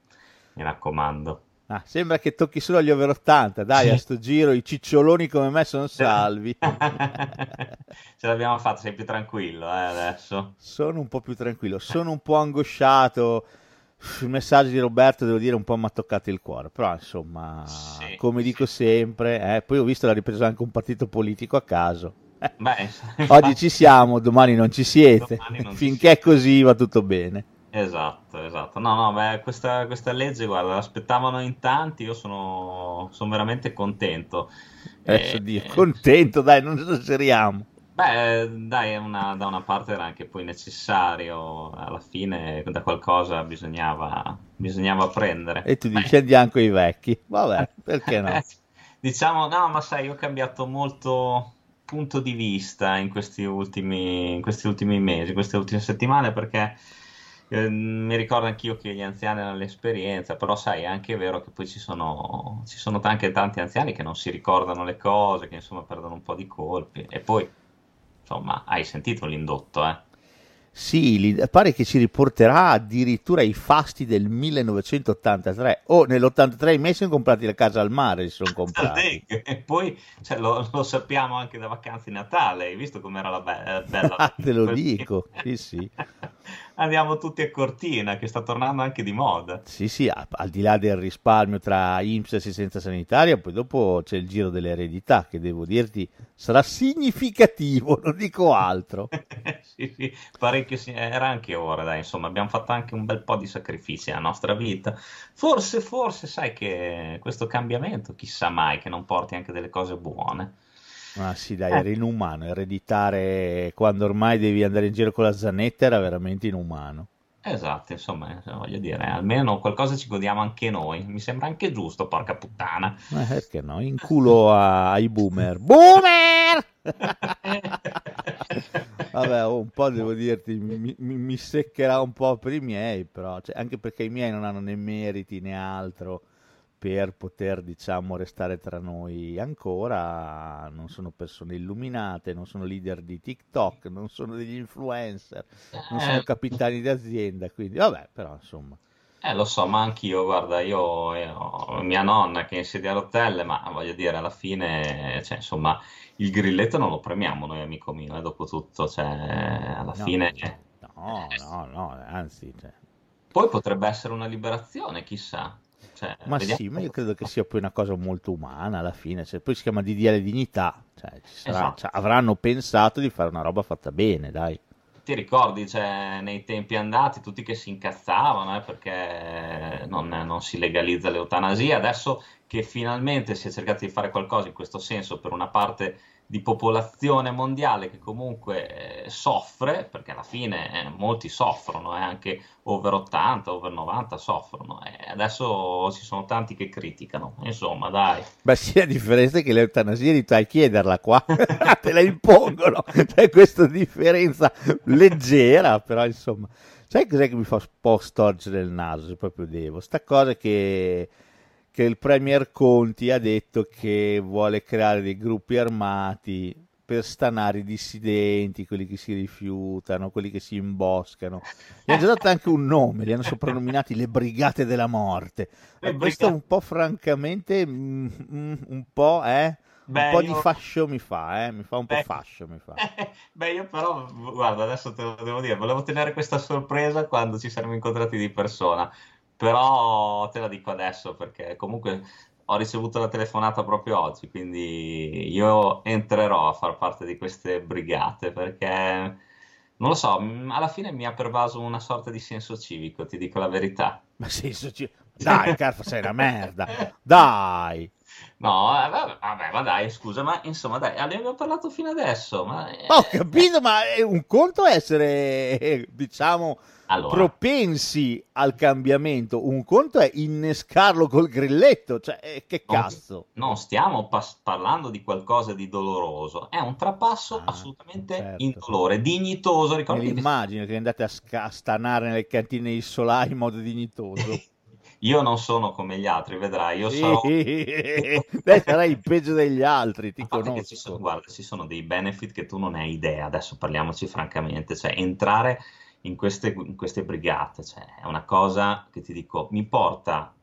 Mi raccomando. Ah, sembra che tocchi solo agli over 80, dai, a sto giro i ciccioloni come me sono *laughs* salvi. *laughs* Ce l'abbiamo fatta, sei più tranquillo eh, adesso. Sono un po' più tranquillo, sono un po' angosciato. Il messaggio di Roberto, devo dire, un po' mi ha toccato il cuore, però insomma, come dico sempre, eh, poi ho visto l'ha ripreso anche un partito politico a caso. Eh, Beh, *laughs* Oggi ci siamo, domani non ci siete. Non ci Finché è così va tutto bene. Esatto, esatto. No, no, beh, questa, questa legge, guarda, l'aspettavano in tanti, io sono, sono veramente contento. Adesso Eh, Dio, contento, dai, non esageriamo. Beh, dai, una- da una parte era anche poi necessario, alla fine da qualcosa bisognava, bisognava prendere. E tu dici andiamo con i vecchi. Vabbè, perché no? Eh, *laughs* Diciamo, no, ma sai, io ho cambiato molto punto di vista in questi ultimi, in questi ultimi mesi, queste ultime settimane, perché eh, mi ricordo anch'io che gli anziani hanno l'esperienza, però sai, è anche vero che poi ci sono, ci sono anche tanti anziani che non si ricordano le cose, che insomma perdono un po' di colpi, e poi, insomma, hai sentito l'indotto, eh? Sì, pare che ci riporterà addirittura i fasti del 1983. O nell'83 i miei sono comprati la casa al mare, si sono comprati. E poi cioè, lo, lo sappiamo anche da vacanze di Natale, hai visto com'era la be- eh, bella? *laughs* Ah, te lo dico, sì sì. *laughs* Andiamo tutti a Cortina, che sta tornando anche di moda. Sì, sì, al di là del risparmio tra IMSS e assistenza sanitaria, poi dopo c'è il giro dell'eredità, che devo dirti sarà significativo, *laughs* non dico altro. Sì, sì, parecchio sì, era anche ora, dai, insomma, abbiamo fatto anche un bel po' di sacrifici nella nostra vita. Forse, forse, sai che questo cambiamento, chissà mai, che non porti anche delle cose buone. Ma sì, dai, Eh. era inumano, ereditare quando ormai devi andare in giro con la zanetta era veramente inumano. Esatto, insomma, eh, voglio dire, almeno qualcosa ci godiamo anche noi. Mi sembra anche giusto, porca puttana. Ma perché no? In culo ai boomer. Boomer! *laughs* Vabbè, oh, un po' devo dirti, mi, mi- seccherà un po' per i miei, però, cioè, anche perché i miei non hanno né meriti né altro per poter, diciamo, restare tra noi ancora. Non sono persone illuminate, non sono leader di TikTok, non sono degli influencer, non sono Eh. capitani d'azienda, quindi vabbè, però insomma. Eh, lo so, ma anch'io, guarda, io eh, ho mia nonna che è in sedia a rotelle, ma voglio dire, alla fine, cioè, insomma, il grilletto non lo premiamo noi, amico mio, eh, dopo tutto, cioè, alla No, fine... No, no, no, anzi, cioè, Poi potrebbe essere una liberazione, chissà. Cioè, Ma vediamo. sì, ma io credo che sia poi una cosa molto umana alla fine, cioè, poi si chiama DDL dignità, cioè, ci sarà- Esatto. cioè, avranno pensato di fare una roba fatta bene, dai. Ti ricordi, cioè, nei tempi andati, tutti che si incazzavano, eh, perché non, non si legalizza l'eutanasia, adesso che finalmente si è cercato di fare qualcosa in questo senso per una parte di popolazione mondiale che comunque eh, soffre, perché alla fine eh, molti soffrono, eh, anche over 80, over 90 soffrono, e adesso ci sono tanti che criticano, insomma dai. Beh, sì, la differenza è che l'eutanasia di a chiederla qua, *laughs* te la impongono, c'è questa differenza leggera, però insomma, sai cos'è che mi fa un po' storgere il naso, se proprio devo? Sta cosa che che il Premier Conti ha detto che vuole creare dei gruppi armati per stanare i dissidenti, quelli che si rifiutano, quelli che si imboscano. Gli hanno già dato anche un nome, li hanno soprannominati le Brigate della Morte. E questo un po' francamente, mm, mm, un po', eh? Beh, un po' io- di fascio mi fa, eh? Mi fa un po' Beh. fascio, mi fa. *laughs* Beh, io però, guarda, adesso te lo devo dire, volevo tenere questa sorpresa quando ci saremmo incontrati di persona, però te la dico adesso perché comunque ho ricevuto la telefonata proprio oggi, quindi io entrerò a far parte di queste brigate perché, non lo so, alla fine mi ha pervaso una sorta di senso civico, ti dico la verità. Ma senso ci... Dai, *laughs* Carfa, sei una merda. Dai. No, eh, vabbè, ma dai, scusa, ma insomma, dai, abbiamo parlato fino adesso, ma... eh, Ho capito, ma è un conto è essere, eh, diciamo, Allora. propensi al cambiamento, un conto è innescarlo col grilletto, cioè, che Non- cazzo. Non stiamo pas- parlando di qualcosa di doloroso, è un trapasso assolutamente certo. indolore, dignitoso. Me Ricordati che andate a, sca- a stanare nelle cantine di solai in modo dignitoso. *laughs* io non sono come gli altri, vedrai, io sarò... *laughs* Beh, sarai il peggio degli altri, ti che ci sono, conosco. guarda, ci sono dei benefit che tu non hai idea, adesso parliamoci francamente, cioè entrare in queste, in queste brigate, cioè, è una cosa che ti dico, mi porta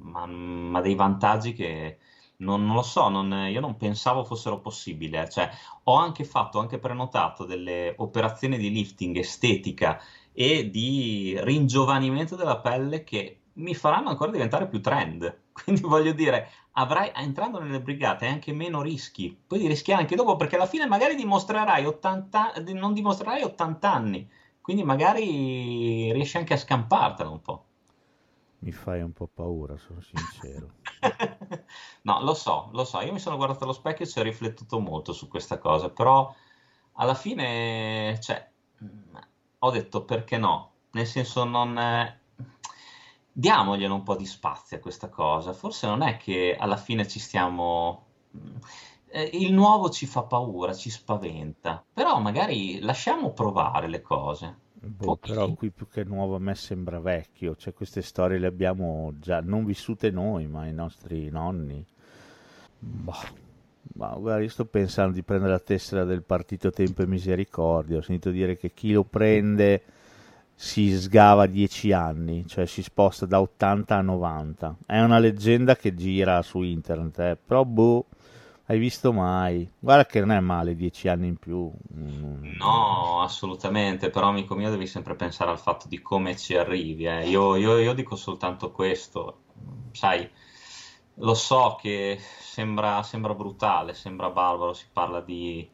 ma, ma dei vantaggi che non, non lo so, non- io non pensavo fossero possibili, eh. Cioè, ho anche fatto, ho anche prenotato delle operazioni di lifting estetica e di ringiovanimento della pelle che mi faranno ancora diventare più trend. *laughs* Quindi voglio dire, avrai, entrando nelle brigate anche meno rischi, puoi rischiare anche dopo perché alla fine magari dimostrerai 80, di- non dimostrerai 80 anni, quindi magari riesci anche a scampartela un po'. Mi fai un po' paura, sono sincero. *laughs* No, lo so, lo so, io mi sono guardato allo specchio e ci ho riflettuto molto su questa cosa, però alla fine, cioè, ho detto perché no? Nel senso non... eh, diamoglielo un po' di spazio a questa cosa, forse non è che alla fine ci stiamo... eh, il nuovo ci fa paura, ci spaventa, però magari lasciamo provare le cose. Boh, però qui più che nuovo a me sembra vecchio, cioè queste storie le abbiamo già non vissute noi, ma i nostri nonni. Boh, ma guarda, io sto pensando di prendere la tessera del partito Tempo e Misericordia, ho sentito dire che chi lo prende si sgava 10 anni, cioè si sposta da 80 a 90. È una leggenda che gira su internet, eh, però boh, hai visto mai? Guarda che non è male 10 anni in più. No, assolutamente, però amico mio devi sempre pensare al fatto di come ci arrivi. eh. Io, io- io dico soltanto questo, sai, lo so che sembra, sembra brutale, sembra barbaro, si parla di,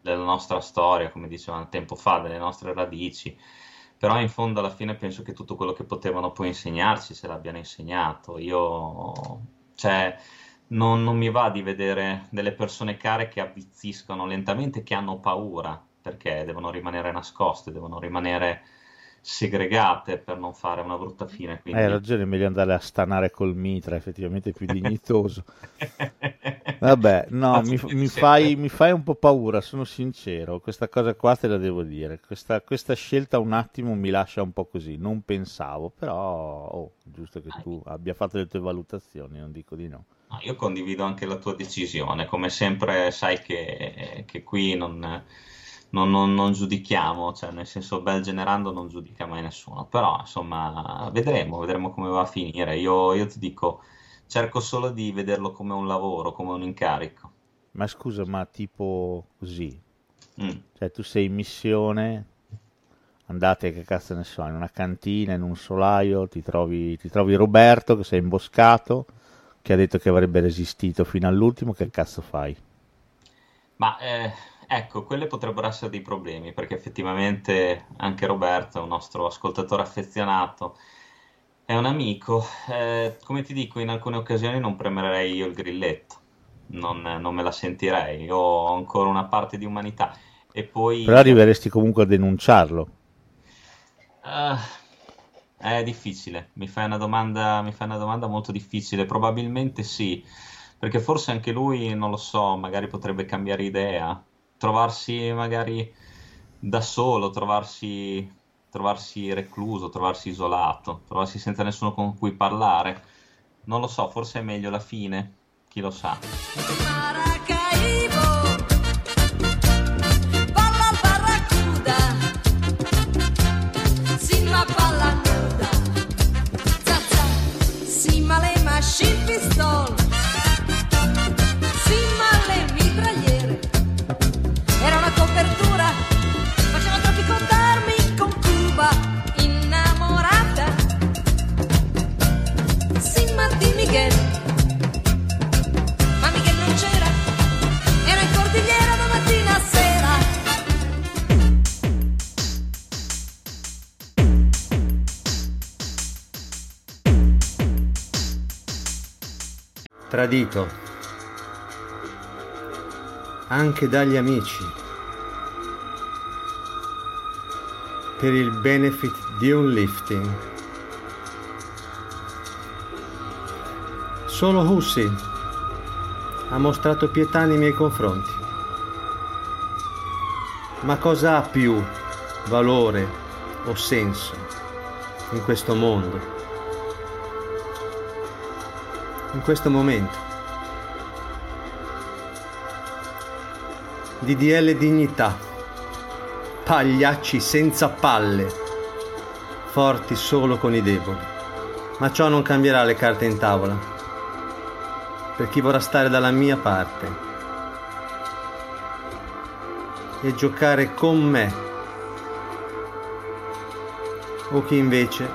della nostra storia, come dicevamo tempo fa, delle nostre radici, però in fondo alla fine penso che tutto quello che potevano poi insegnarci ce l'abbiano insegnato. Io, cioè, non, non mi va di vedere delle persone care che avvizziscono lentamente, che hanno paura, perché devono rimanere nascoste, devono rimanere segregate per non fare una brutta fine. Quindi... Hai ragione, è meglio andare a stanare col mitra, effettivamente è più dignitoso. *laughs* Vabbè, no, mi, mi fai, mi fai un po' paura, sono sincero, questa cosa qua te la devo dire, questa, questa scelta un attimo mi lascia un po' così, non pensavo, però oh, giusto che tu abbia fatto le tue valutazioni, non dico di no. No, io condivido anche la tua decisione, come sempre sai che, che qui non, non- non- non giudichiamo, cioè nel senso bel generando non giudica mai nessuno, però insomma vedremo, vedremo come va a finire. Io, io ti dico, cerco solo di vederlo come un lavoro, come un incarico. Ma scusa, ma tipo così, Mm. cioè tu sei in missione, andate, che cazzo ne so, in una cantina, in un solaio, ti trovi, ti trovi Roberto che sei imboscato, che ha detto che avrebbe resistito fino all'ultimo, che cazzo fai? Ma eh, ecco, quelli potrebbero essere dei problemi, perché effettivamente anche Roberto è un nostro ascoltatore affezionato, è un amico. Eh, come ti dico, in alcune occasioni non premerei io il grilletto. non, non me la sentirei. Io ho ancora una parte di umanità. E poi... Però arriveresti comunque a denunciarlo. Ah, è difficile, mi fai una domanda, mi fai una domanda molto difficile. Probabilmente sì, perché forse anche lui, non lo so, magari potrebbe cambiare idea, trovarsi magari da solo, trovarsi, trovarsi recluso, trovarsi isolato, trovarsi senza nessuno con cui parlare. Non lo so, forse è meglio la fine, chi lo sa. Maracaibo, palla Tradito. Anche dagli amici. Per il benefit di un lifting. Solo Hussi ha mostrato pietà nei miei confronti. Ma cosa ha più valore o senso in questo mondo? In questo momento? DDL dignità. Pagliacci senza palle. Forti solo con i deboli. Ma ciò non cambierà le carte in tavola. Per chi vorrà stare dalla mia parte e giocare con me o chi invece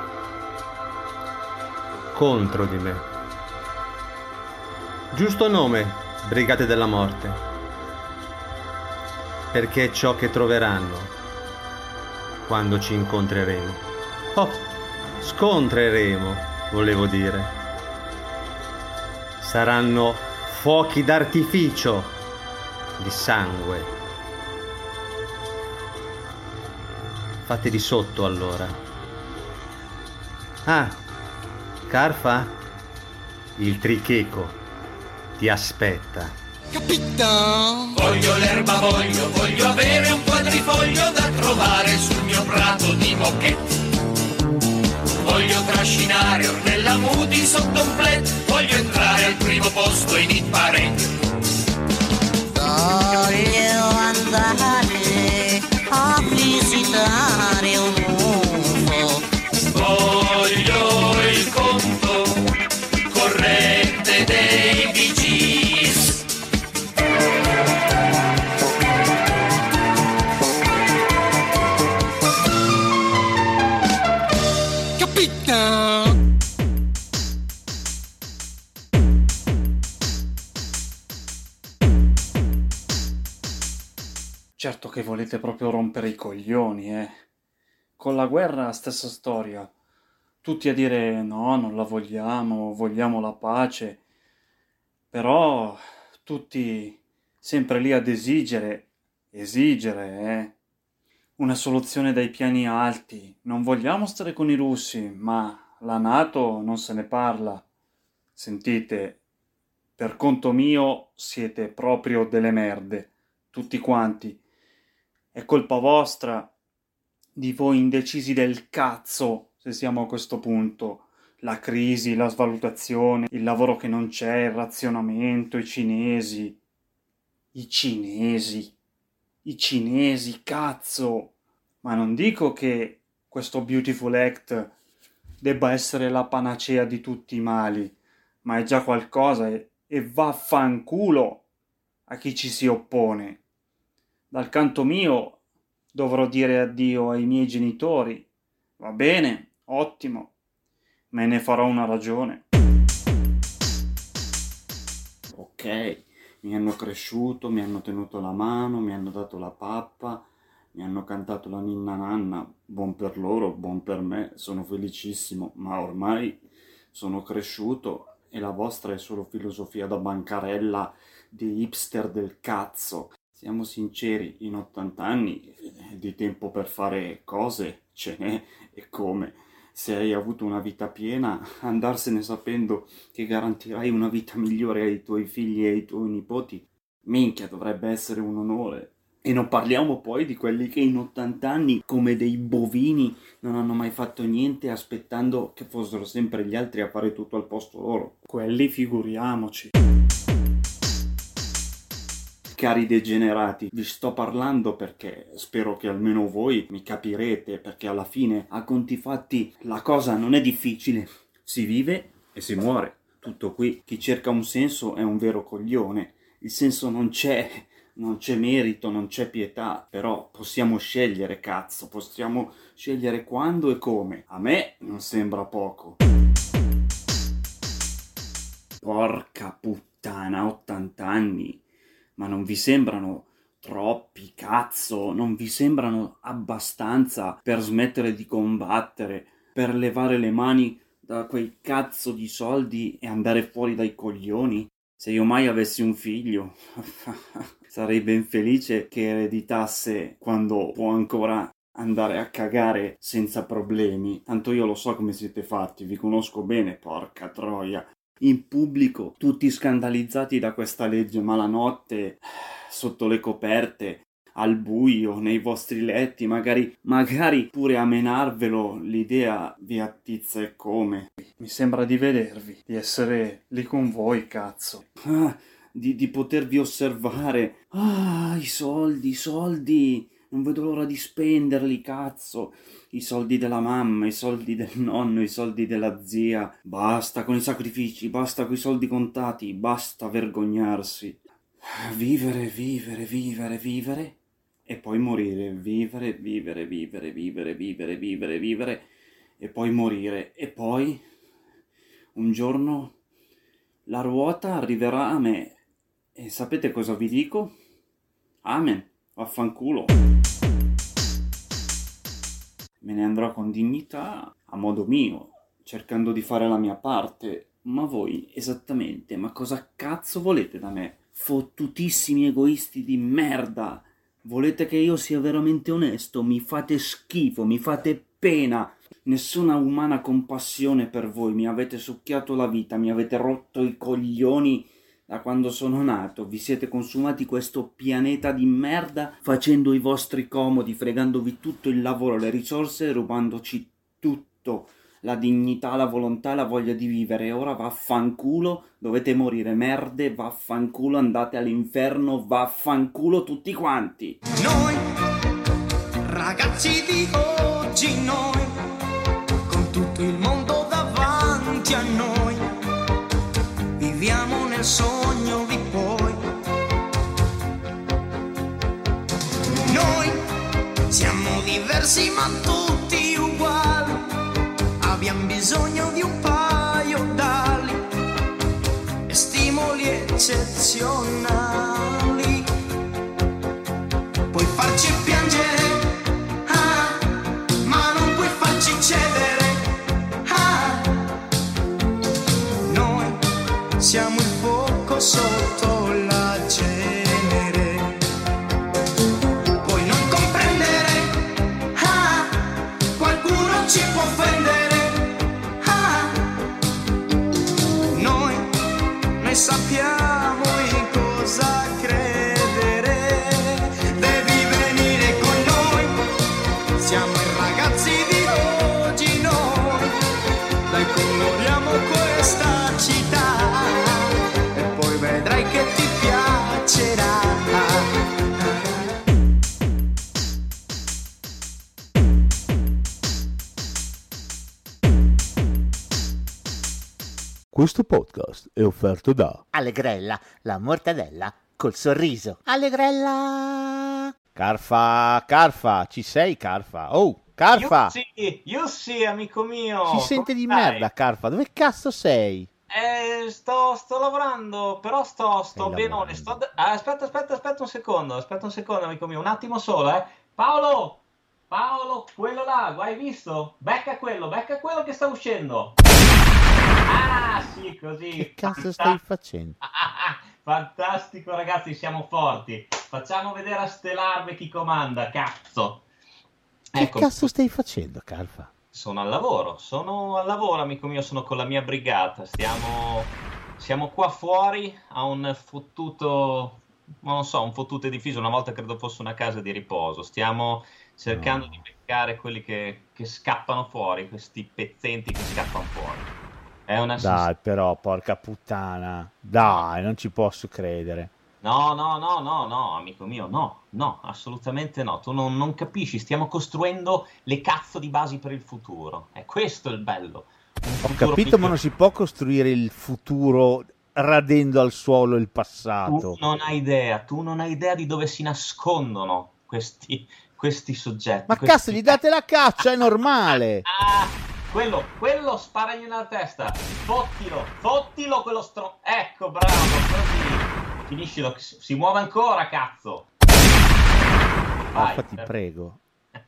contro di me. Giusto nome, Brigate della Morte, perché è ciò che troveranno quando ci incontreremo. Oh, scontreremo, volevo dire. Saranno fuochi d'artificio di sangue. Fate di sotto allora. Ah, Carfa? Il tricheco ti aspetta. Voglio l'erba, voglio, voglio avere un quadrifoglio da trovare sul mio prato di moquette. Voglio trascinare Ornella Muti sotto un plet, voglio entrare al primo posto in hit parade. Voglio andare a visitare Volete proprio rompere i coglioni, eh. Con la guerra stessa storia. Tutti a dire no, non la vogliamo, vogliamo la pace. Però tutti sempre lì ad esigere, esigere, eh. Una soluzione dai piani alti. Non vogliamo stare con i russi, ma la NATO non se ne parla. Sentite, per conto mio siete proprio delle merde, tutti quanti. È colpa vostra, di voi indecisi del cazzo, se siamo a questo punto. La crisi, la svalutazione, il lavoro che non c'è, il razionamento, i cinesi. I cinesi. I cinesi, cazzo. Ma non dico che questo Beautiful Act debba essere la panacea di tutti i mali, ma è già qualcosa e, e vaffanculo a chi ci si oppone. Dal canto mio dovrò dire addio ai miei genitori. Va bene, ottimo. Me ne farò una ragione. Ok, mi hanno cresciuto, mi hanno tenuto la mano, mi hanno dato la pappa, mi hanno cantato la ninna nanna. Buon per loro, buon per me, sono felicissimo, ma ormai sono cresciuto e la vostra è solo filosofia da bancarella di hipster del cazzo. Siamo sinceri, in 80 anni eh, di tempo per fare cose ce n'è e come. Se hai avuto una vita piena, andarsene sapendo che garantirai una vita migliore ai tuoi figli e ai tuoi nipoti, minchia, dovrebbe essere un onore. E non parliamo poi di quelli che in 80 anni, come dei bovini, non hanno mai fatto niente aspettando che fossero sempre gli altri a fare tutto al posto loro. Quelli figuriamoci. Cari degenerati, vi sto parlando perché spero che almeno voi mi capirete, perché alla fine, a conti fatti, la cosa non è difficile. Si vive e si muore. Tutto qui. Chi cerca un senso è un vero coglione. Il senso non c'è, non c'è merito, non c'è pietà, però possiamo scegliere, cazzo, possiamo scegliere quando e come. A me non sembra poco. Porca puttana, 80 anni. Ma non vi sembrano troppi, cazzo? Non vi sembrano abbastanza per smettere di combattere, per levare le mani da quei cazzo di soldi e andare fuori dai coglioni? Se io mai avessi un figlio, *laughs* sarei ben felice che ereditasse quando può ancora andare a cagare senza problemi. Tanto io lo so come siete fatti, vi conosco bene, porca troia. In pubblico, tutti scandalizzati da questa legge, ma la notte, sotto le coperte, al buio, nei vostri letti, magari, magari pure a menarvelo, l'idea vi attizza e come. Mi sembra di vedervi, di essere lì con voi, cazzo. Ah, di, di potervi osservare. Ah, i soldi, i soldi. Non vedo l'ora di spenderli, cazzo. I soldi della mamma, i soldi del nonno, i soldi della zia. Basta con i sacrifici, basta con i soldi contati, basta vergognarsi. Vivere, vivere, vivere, vivere e poi morire, vivere, vivere, vivere, vivere, vivere, vivere, vivere e poi morire e poi un giorno la ruota arriverà a me e sapete cosa vi dico? Amen, vaffanculo. Me ne andrò con dignità, a modo mio, cercando di fare la mia parte. Ma voi, esattamente, ma cosa cazzo volete da me? Fottutissimi egoisti di merda! Volete che io sia veramente onesto? Mi fate schifo, mi fate pena. Nessuna umana compassione per voi, mi avete succhiato la vita, mi avete rotto i coglioni da quando sono nato. Vi siete consumati questo pianeta di merda facendo i vostri comodi, fregandovi tutto il lavoro, le risorse, rubandoci tutto. La dignità, la volontà, la voglia di vivere. Ora vaffanculo, dovete morire merde, vaffanculo, andate all'inferno, vaffanculo tutti quanti. Noi, ragazzi di diversi ma tutti uguali, abbiamo bisogno di un paio d'ali e stimoli eccezionali. Puoi farci piangere, ah, ma non puoi farci cedere. ah. Noi siamo il fuoco sotto offerto da Allegrella, la mortadella col sorriso. Allegrella! Carfa, Carfa, ci sei Carfa? Oh, Carfa! Yussi, Yussi, amico mio. Si sente di stai? merda Carfa, dove cazzo sei? Eh, sto, sto lavorando, però sto, sto benone. Sto... ah, aspetta, aspetta, aspetta un secondo, aspetta un secondo, amico mio, un attimo solo, eh. Paolo, Paolo, quello là, hai visto? Becca quello, becca quello che sta uscendo. Ah, sì, così. Che cazzo stai *laughs* facendo? Fantastico, ragazzi, siamo forti. Facciamo vedere a ste larve chi comanda, cazzo. Che Ecco, cazzo stai facendo, Calfa? sono al lavoro, sono al lavoro, amico mio, sono con la mia brigata. Stiamo, siamo qua fuori a un fottuto, non so, un fottuto edificio. Una volta credo fosse una casa di riposo. Stiamo cercando di beccare quelli che, che scappano fuori, questi pezzenti che scappano fuori. È una Dai, però, porca puttana. Dai, non ci posso credere. No, no, no, no, no, amico mio, no, no, assolutamente no. Tu non, non capisci, stiamo costruendo le cazzo di basi per il futuro. È questo il bello. Ho capito, migliore. ma non si può costruire il futuro radendo al suolo il passato. Tu non hai idea, tu non hai idea di dove si nascondono questi, questi soggetti. Ma questi- cazzo, gli date la caccia, è normale. *laughs* Quello, quello sparagli nella testa. Fottilo, fottilo quello stro... Ecco, bravo, così. Finiscilo, si muove ancora, cazzo. Vai. Alfa, ti prego. *laughs*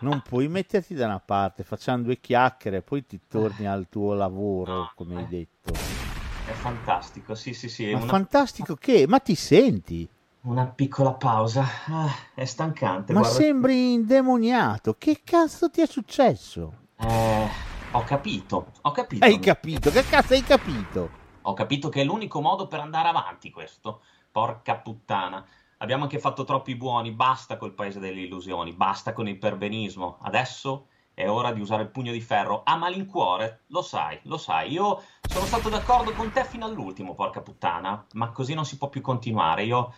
Non puoi metterti da una parte, facciamo due chiacchiere, poi ti torni al tuo lavoro, come hai detto. È fantastico, sì, sì, sì. Ma una, fantastico che? Ma ti senti? una piccola pausa. Ah, è stancante, Ma guarda. sembri indemoniato. Che cazzo ti è successo? Eh, ho capito, ho capito. Hai capito? Che cazzo hai capito? Ho capito che è l'unico modo per andare avanti questo. Porca puttana. Abbiamo anche fatto troppi buoni, basta col paese delle illusioni, basta con il perbenismo. Adesso è ora di usare il pugno di ferro a malincuore, lo sai, lo sai. Io sono stato d'accordo con te fino all'ultimo, porca puttana, ma così non si può più continuare. Io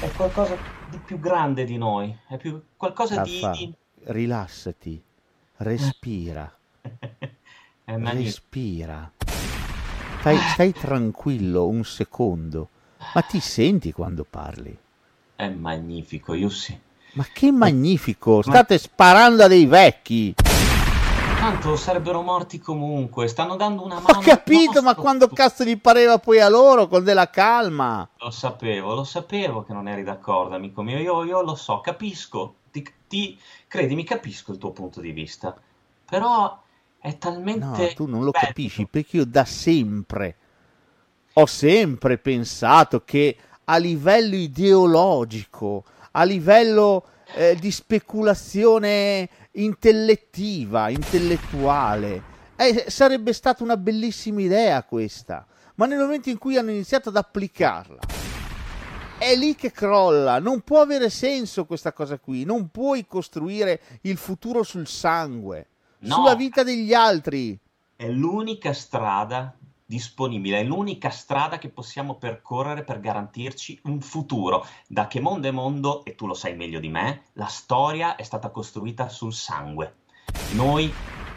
è qualcosa di più grande di noi, è più qualcosa di, Alfa, di- rilassati. Respira. *laughs* Respira. Stai, stai tranquillo un secondo. Ma ti senti quando parli? È magnifico, io sì. Ma che magnifico! State sparando a dei vecchi! Tanto sarebbero morti comunque, stanno dando una mano. Ho capito, ma quando cazzo gli pareva poi a loro con della calma? Lo sapevo, lo sapevo che non eri d'accordo, amico mio. Io, io lo so, capisco. Ti, credimi, capisco il tuo punto di vista. Però è No, talmente. tu non lo bello. capisci perché io da sempre ho sempre pensato che a livello ideologico, a livello eh, di speculazione intellettiva, intellettuale, eh, sarebbe stata una bellissima idea questa. Ma nel momento in cui hanno iniziato ad applicarla, è lì che crolla. Non può avere senso questa cosa qui. Non puoi costruire il futuro sul sangue, No. sulla vita degli altri. È l'unica strada disponibile, è l'unica strada che possiamo percorrere per garantirci un futuro. Da che mondo è mondo, e tu lo sai meglio di me, la storia è stata costruita sul sangue. Noi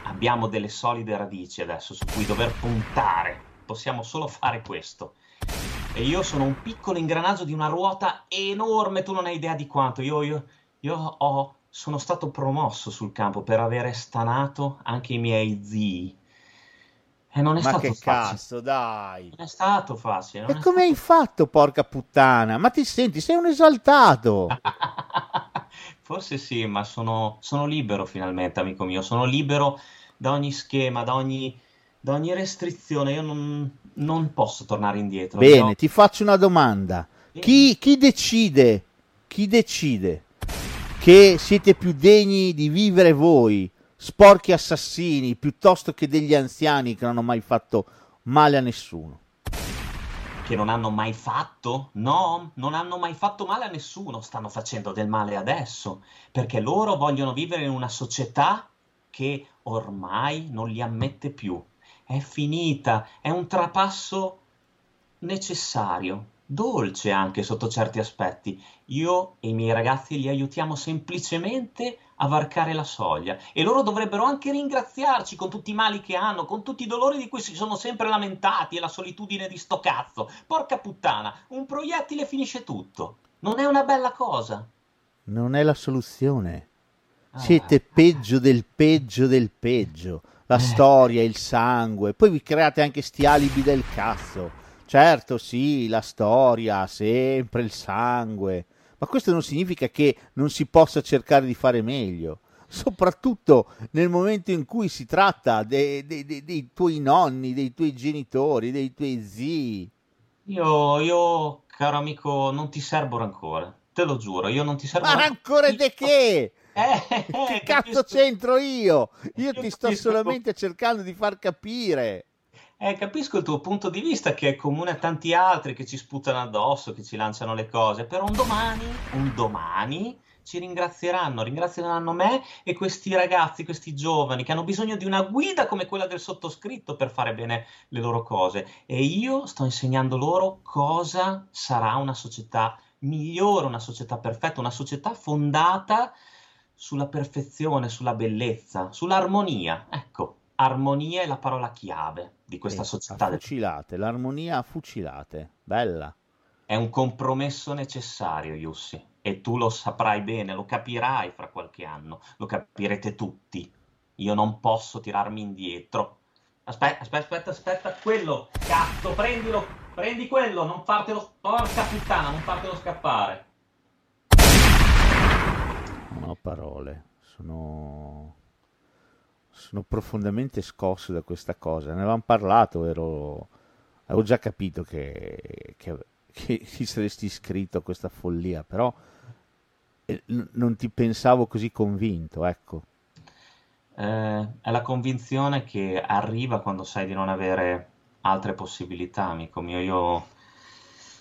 abbiamo delle solide radici adesso su cui dover puntare. Possiamo solo fare questo. E io sono un piccolo ingranaggio di una ruota enorme, tu non hai idea di quanto. Io, io, io ho, sono stato promosso sul campo per avere stanato anche i miei zii. E non è Ma stato che facile. cazzo, dai. Non è stato facile. E come hai fatto, porca puttana? Ma ti senti, sei un esaltato. *laughs* Forse sì, ma sono, sono libero finalmente, amico mio. Sono libero da ogni schema, da ogni, da ogni restrizione. Io non, non posso tornare indietro. Bene, Io- ti faccio una domanda. Chi, chi decide? Chi decide che siete più degni di vivere voi, sporchi assassini, piuttosto che degli anziani che non hanno mai fatto male a nessuno? che non hanno mai fatto? No, non hanno mai fatto male a nessuno, stanno facendo del male adesso, perché loro vogliono vivere in una società che ormai non li ammette più. È finita, è un trapasso necessario, dolce anche sotto certi aspetti. Io e i miei ragazzi li aiutiamo semplicemente a varcare la soglia e loro dovrebbero anche ringraziarci con tutti i mali che hanno, con tutti i dolori di cui si sono sempre lamentati e la solitudine di sto cazzo. Porca puttana, un proiettile finisce tutto. Non è una bella cosa. Non è la soluzione. Siete peggio del peggio del peggio. La storia, il sangue. Poi vi create anche sti alibi del cazzo. Certo, sì, la storia, sempre il sangue. Ma questo non significa che non si possa cercare di fare meglio. Soprattutto nel momento in cui si tratta de- de- de- dei tuoi nonni, dei tuoi genitori, dei tuoi zii. Io, io, caro amico, non ti serbo rancore. Te lo giuro, io non ti serbo Ma rancore. rancore di che? Eh, Che eh, cazzo capisco- c'entro io? Io ti sto solamente cercando di far capire. Eh, capisco il tuo punto di vista che è comune a tanti altri che ci sputano addosso, che ci lanciano le cose, però un domani, un domani ci ringrazieranno, ringrazieranno me e questi ragazzi, questi giovani che hanno bisogno di una guida come quella del sottoscritto per fare bene le loro cose. E io sto insegnando loro cosa sarà una società migliore, una società perfetta, una società fondata sulla perfezione, sulla bellezza, sull'armonia. Ecco, armonia è la parola chiave di questa Eh, società. del- fucilate, l'armonia a fucilate. Bella. È un compromesso necessario, Yussi, e tu lo saprai bene, lo capirai fra qualche anno, lo capirete tutti. Io non posso tirarmi indietro. Aspetta, aspetta, aspetta, aspetta, quello, cazzo, prendilo, prendi quello, non fartelo, porca puttana, non fartelo scappare. Non ho parole. Sono... Sono profondamente scosso da questa cosa. Ne avevamo parlato, ero... Avevo già capito che, che, che *laughs* ti saresti iscritto a questa follia, però eh, non ti pensavo così convinto, ecco. Eh, è la convinzione che arriva quando sai di non avere altre possibilità, amico mio. Io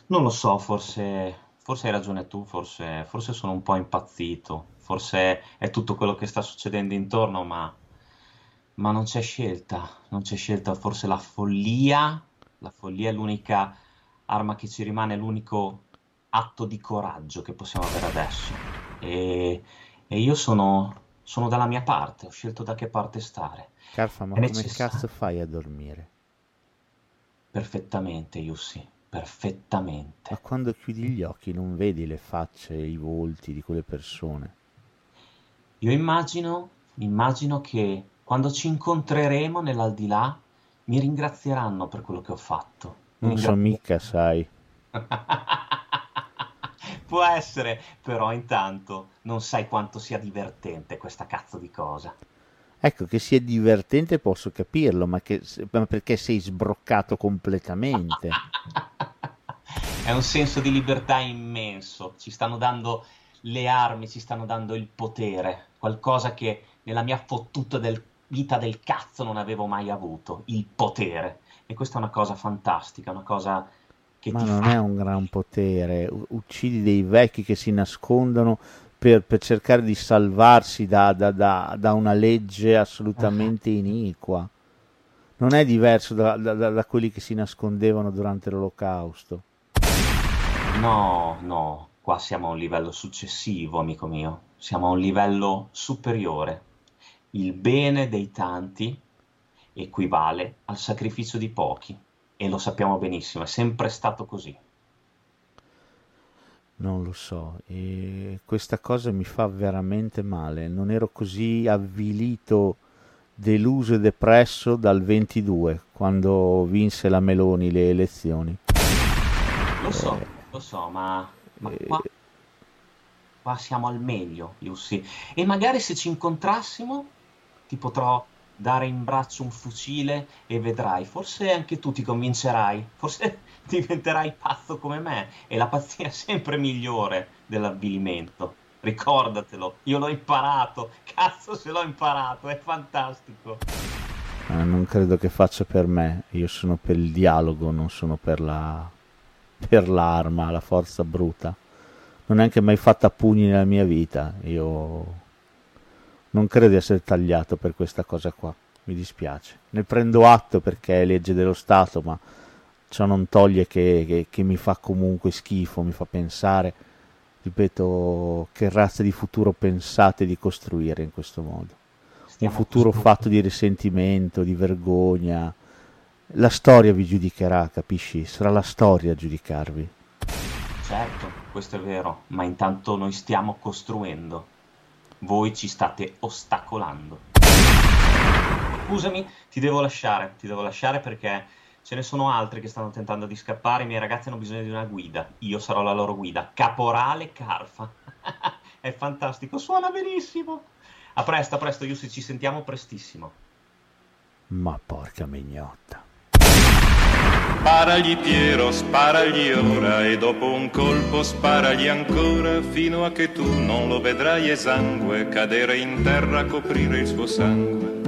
non lo so, forse, forse hai ragione tu, forse, forse sono un po' impazzito, forse è tutto quello che sta succedendo intorno, ma, ma non c'è scelta, non c'è scelta. Forse la follia, la follia è l'unica arma che ci rimane, l'unico atto di coraggio che possiamo avere adesso. E, e io sono, sono dalla mia parte, ho scelto da che parte stare. Carfa, ma come cazzo fai a dormire? Perfettamente, Yussi, perfettamente. Ma quando chiudi gli occhi non vedi le facce, i volti di quelle persone. Io immagino, immagino che quando ci incontreremo nell'aldilà mi ringrazieranno per quello che ho fatto. Mi Non so mica, sai. *laughs* Può essere, però intanto non sai quanto sia divertente questa cazzo di cosa. Ecco, che sia divertente posso capirlo, ma, che, ma perché sei sbroccato completamente? *laughs* È un senso di libertà immenso, ci stanno dando le armi, ci stanno dando il potere, qualcosa che nella mia fottuta del- vita del cazzo non avevo mai avuto, il potere. E questa è una cosa fantastica, una cosa che Ma non fa... è un gran potere. Uccidi dei vecchi che si nascondono per, per cercare di salvarsi da, da- da- da una legge assolutamente iniqua. Non è diverso da, da- da- da quelli che si nascondevano durante l'olocausto. No, no, qua siamo a un livello successivo, amico mio, siamo a un livello superiore. Il bene dei tanti equivale al sacrificio di pochi e lo sappiamo benissimo, è sempre stato così. Non lo so, e questa cosa mi fa veramente male. Non ero così avvilito, deluso e depresso dal 22, quando vinse la Meloni le elezioni. Lo so, lo so, ma, ma qua, qua siamo al meglio, Yussi. E magari se ci incontrassimo ti potrò dare in braccio un fucile e vedrai, forse anche tu ti convincerai, forse *laughs* diventerai pazzo come me. E la pazzia è sempre migliore dell'avvilimento. Ricordatelo, io l'ho imparato, cazzo se l'ho imparato, è fantastico. Eh, non credo che faccia per me, io sono per il dialogo, non sono per la per l'arma, la forza bruta. Non è anche mai fatta a pugni nella mia vita. Io non credo di essere tagliato per questa cosa qua. Mi dispiace. Ne prendo atto perché è legge dello Stato, ma ciò non toglie che, che- che mi fa comunque schifo, mi fa pensare, ripeto, che razza di futuro pensate di costruire in questo modo. Un futuro fatto di risentimento, di vergogna. La storia vi giudicherà, capisci? Sarà la storia a giudicarvi. Certo, questo è vero, ma intanto noi stiamo costruendo. Voi ci state ostacolando. Scusami, ti devo lasciare, ti devo lasciare perché ce ne sono altri che stanno tentando di scappare. I miei ragazzi hanno bisogno di una guida. Io sarò la loro guida. Caporale Carfa. *laughs* È fantastico, suona benissimo. A presto, a presto, Yussi, ci sentiamo prestissimo. Ma porca mignotta. Sparagli Piero, sparagli ora e dopo un colpo sparagli ancora fino a che tu non lo vedrai esangue cadere in terra a coprire il suo sangue.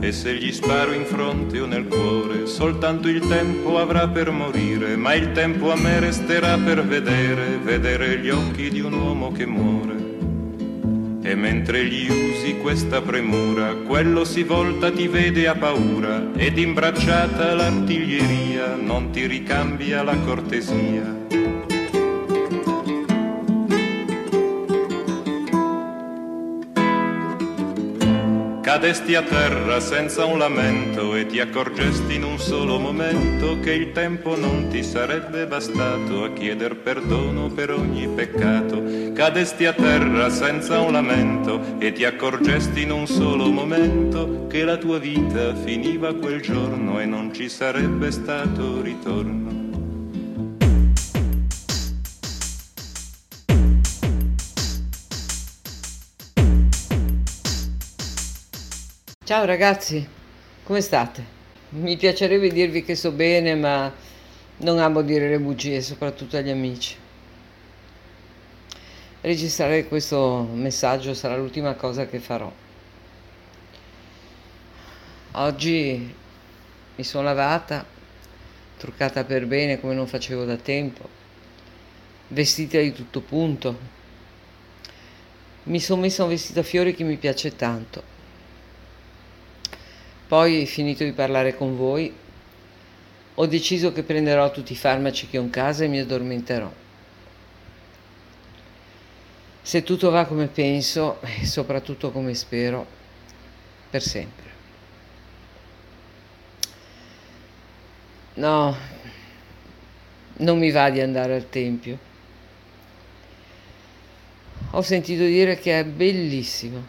E se gli sparo in fronte o nel cuore, soltanto il tempo avrà per morire, ma il tempo a me resterà per vedere, vedere gli occhi di un uomo che muore. E mentre gli usi questa premura, quello si volta, ti vede a paura, ed imbracciata l'artiglieria non ti ricambia la cortesia. Cadesti a terra senza un lamento e ti accorgesti in un solo momento che il tempo non ti sarebbe bastato a chieder perdono per ogni peccato. Cadesti a terra senza un lamento e ti accorgesti in un solo momento che la tua vita finiva quel giorno e non ci sarebbe stato ritorno. Ciao ragazzi, come state? Mi piacerebbe dirvi che sto bene, ma non amo dire le bugie, soprattutto agli amici. Registrare questo messaggio sarà l'ultima cosa che farò. Oggi mi sono lavata, truccata per bene come non facevo da tempo, vestita di tutto punto. Mi sono messa un vestito a fiori che mi piace tanto. Poi, finito di parlare con voi, ho deciso che prenderò tutti i farmaci che ho in casa e mi addormenterò. Se tutto va come penso e soprattutto come spero, per sempre. No, non mi va di andare al Tempio. Ho sentito dire che è bellissimo,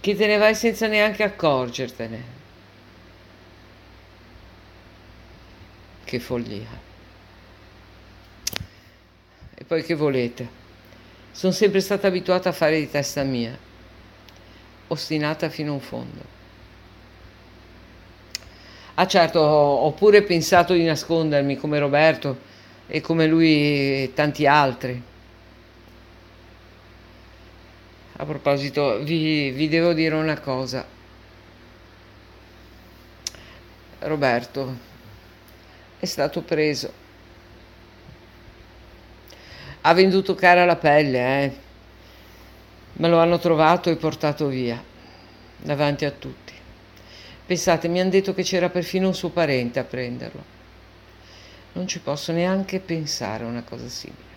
che te ne vai senza neanche accorgertene. Che follia. E poi che volete? Sono sempre stata abituata a fare di testa mia, ostinata fino in fondo. Ah certo, ho pure pensato di nascondermi come Roberto e come lui e tanti altri. A proposito, vi, vi devo dire una cosa. Roberto è stato preso. Ha venduto cara la pelle, eh? Me lo hanno trovato e portato via, davanti a tutti. Pensate, mi hanno detto che c'era perfino un suo parente a prenderlo. Non ci posso neanche pensare a una cosa simile.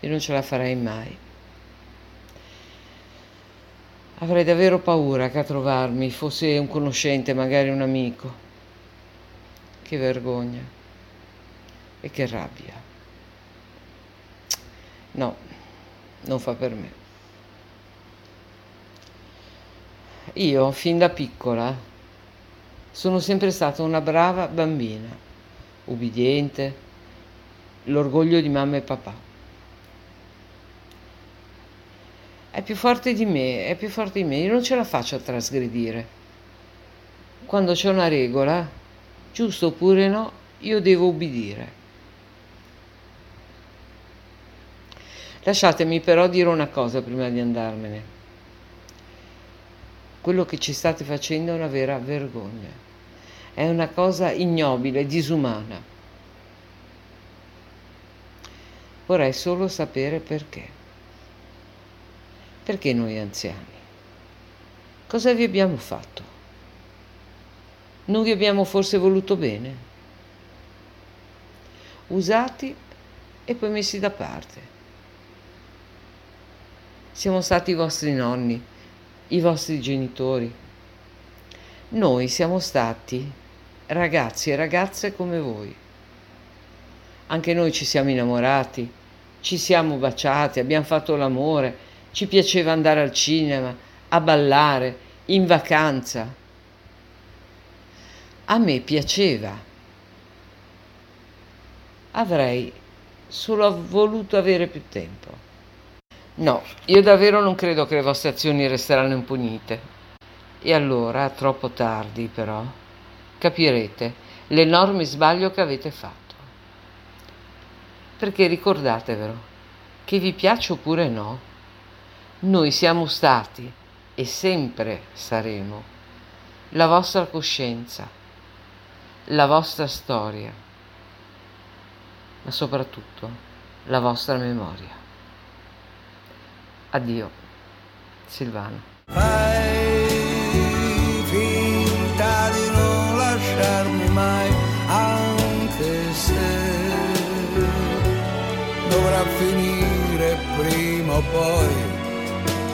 Io non ce la farei mai. Avrei davvero paura che a trovarmi fosse un conoscente, magari un amico. Che vergogna e che rabbia. No, non fa per me. Io, fin da piccola, sono sempre stata una brava bambina, ubbidiente, l'orgoglio di mamma e papà. È più forte di me, è più forte di me, io non ce la faccio a trasgredire. Quando c'è una regola, giusto oppure no, io devo ubbidire. Lasciatemi però dire una cosa prima di andarmene. Quello che ci state facendo è una vera vergogna. È una cosa ignobile, disumana. Vorrei solo sapere perché. Perché noi anziani? Cosa vi abbiamo fatto? Non vi abbiamo forse voluto bene? Usati e poi messi da parte. Siamo stati i vostri nonni, i vostri genitori. Noi siamo stati ragazzi e ragazze come voi. Anche noi ci siamo innamorati, ci siamo baciati, abbiamo fatto l'amore, ci piaceva andare al cinema, a ballare, in vacanza. A me piaceva. Avrei solo voluto avere più tempo. No, io davvero non credo che le vostre azioni resteranno impunite. E allora, troppo tardi però, capirete l'enorme sbaglio che avete fatto. Perché ricordatevelo, che vi piaccia oppure no, noi siamo stati e sempre saremo la vostra coscienza, la vostra storia, ma soprattutto la vostra memoria. Addio, Silvano.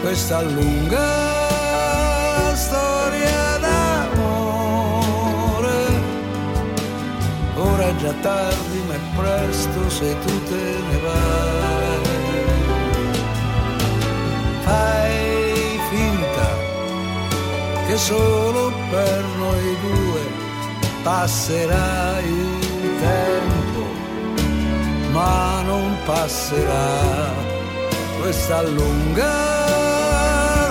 Questa lunga storia d'amore. Ora è già tardi, ma è presto se tu te ne vai. Fai finta che solo per noi due passerà il tempo, ma non passerà questa lunga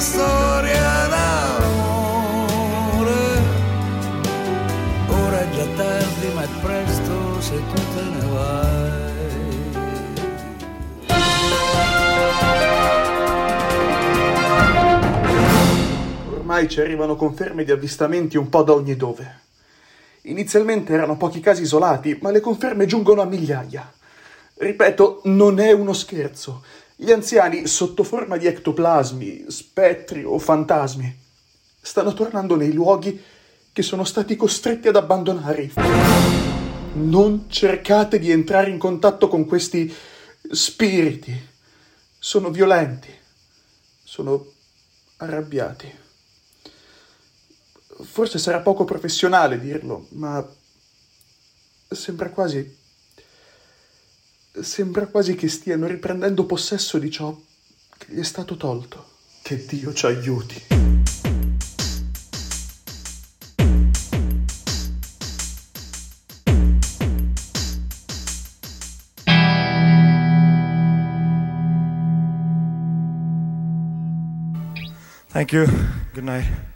storia d'amore. Ora è già tardi, ma è presto se tu te ne vai. Ormai ci arrivano conferme di avvistamenti un po' da ogni dove. Inizialmente erano pochi casi isolati, ma le conferme giungono a migliaia. Ripeto, non è uno scherzo. Gli anziani, sotto forma di ectoplasmi, spettri o fantasmi, stanno tornando nei luoghi che sono stati costretti ad abbandonare. Non cercate di entrare in contatto con questi spiriti. Sono violenti. Sono arrabbiati. Forse sarà poco professionale dirlo, ma sembra quasi... Sembra quasi che stiano riprendendo possesso di ciò che gli è stato tolto. Che Dio ci aiuti. Thank you. Good night.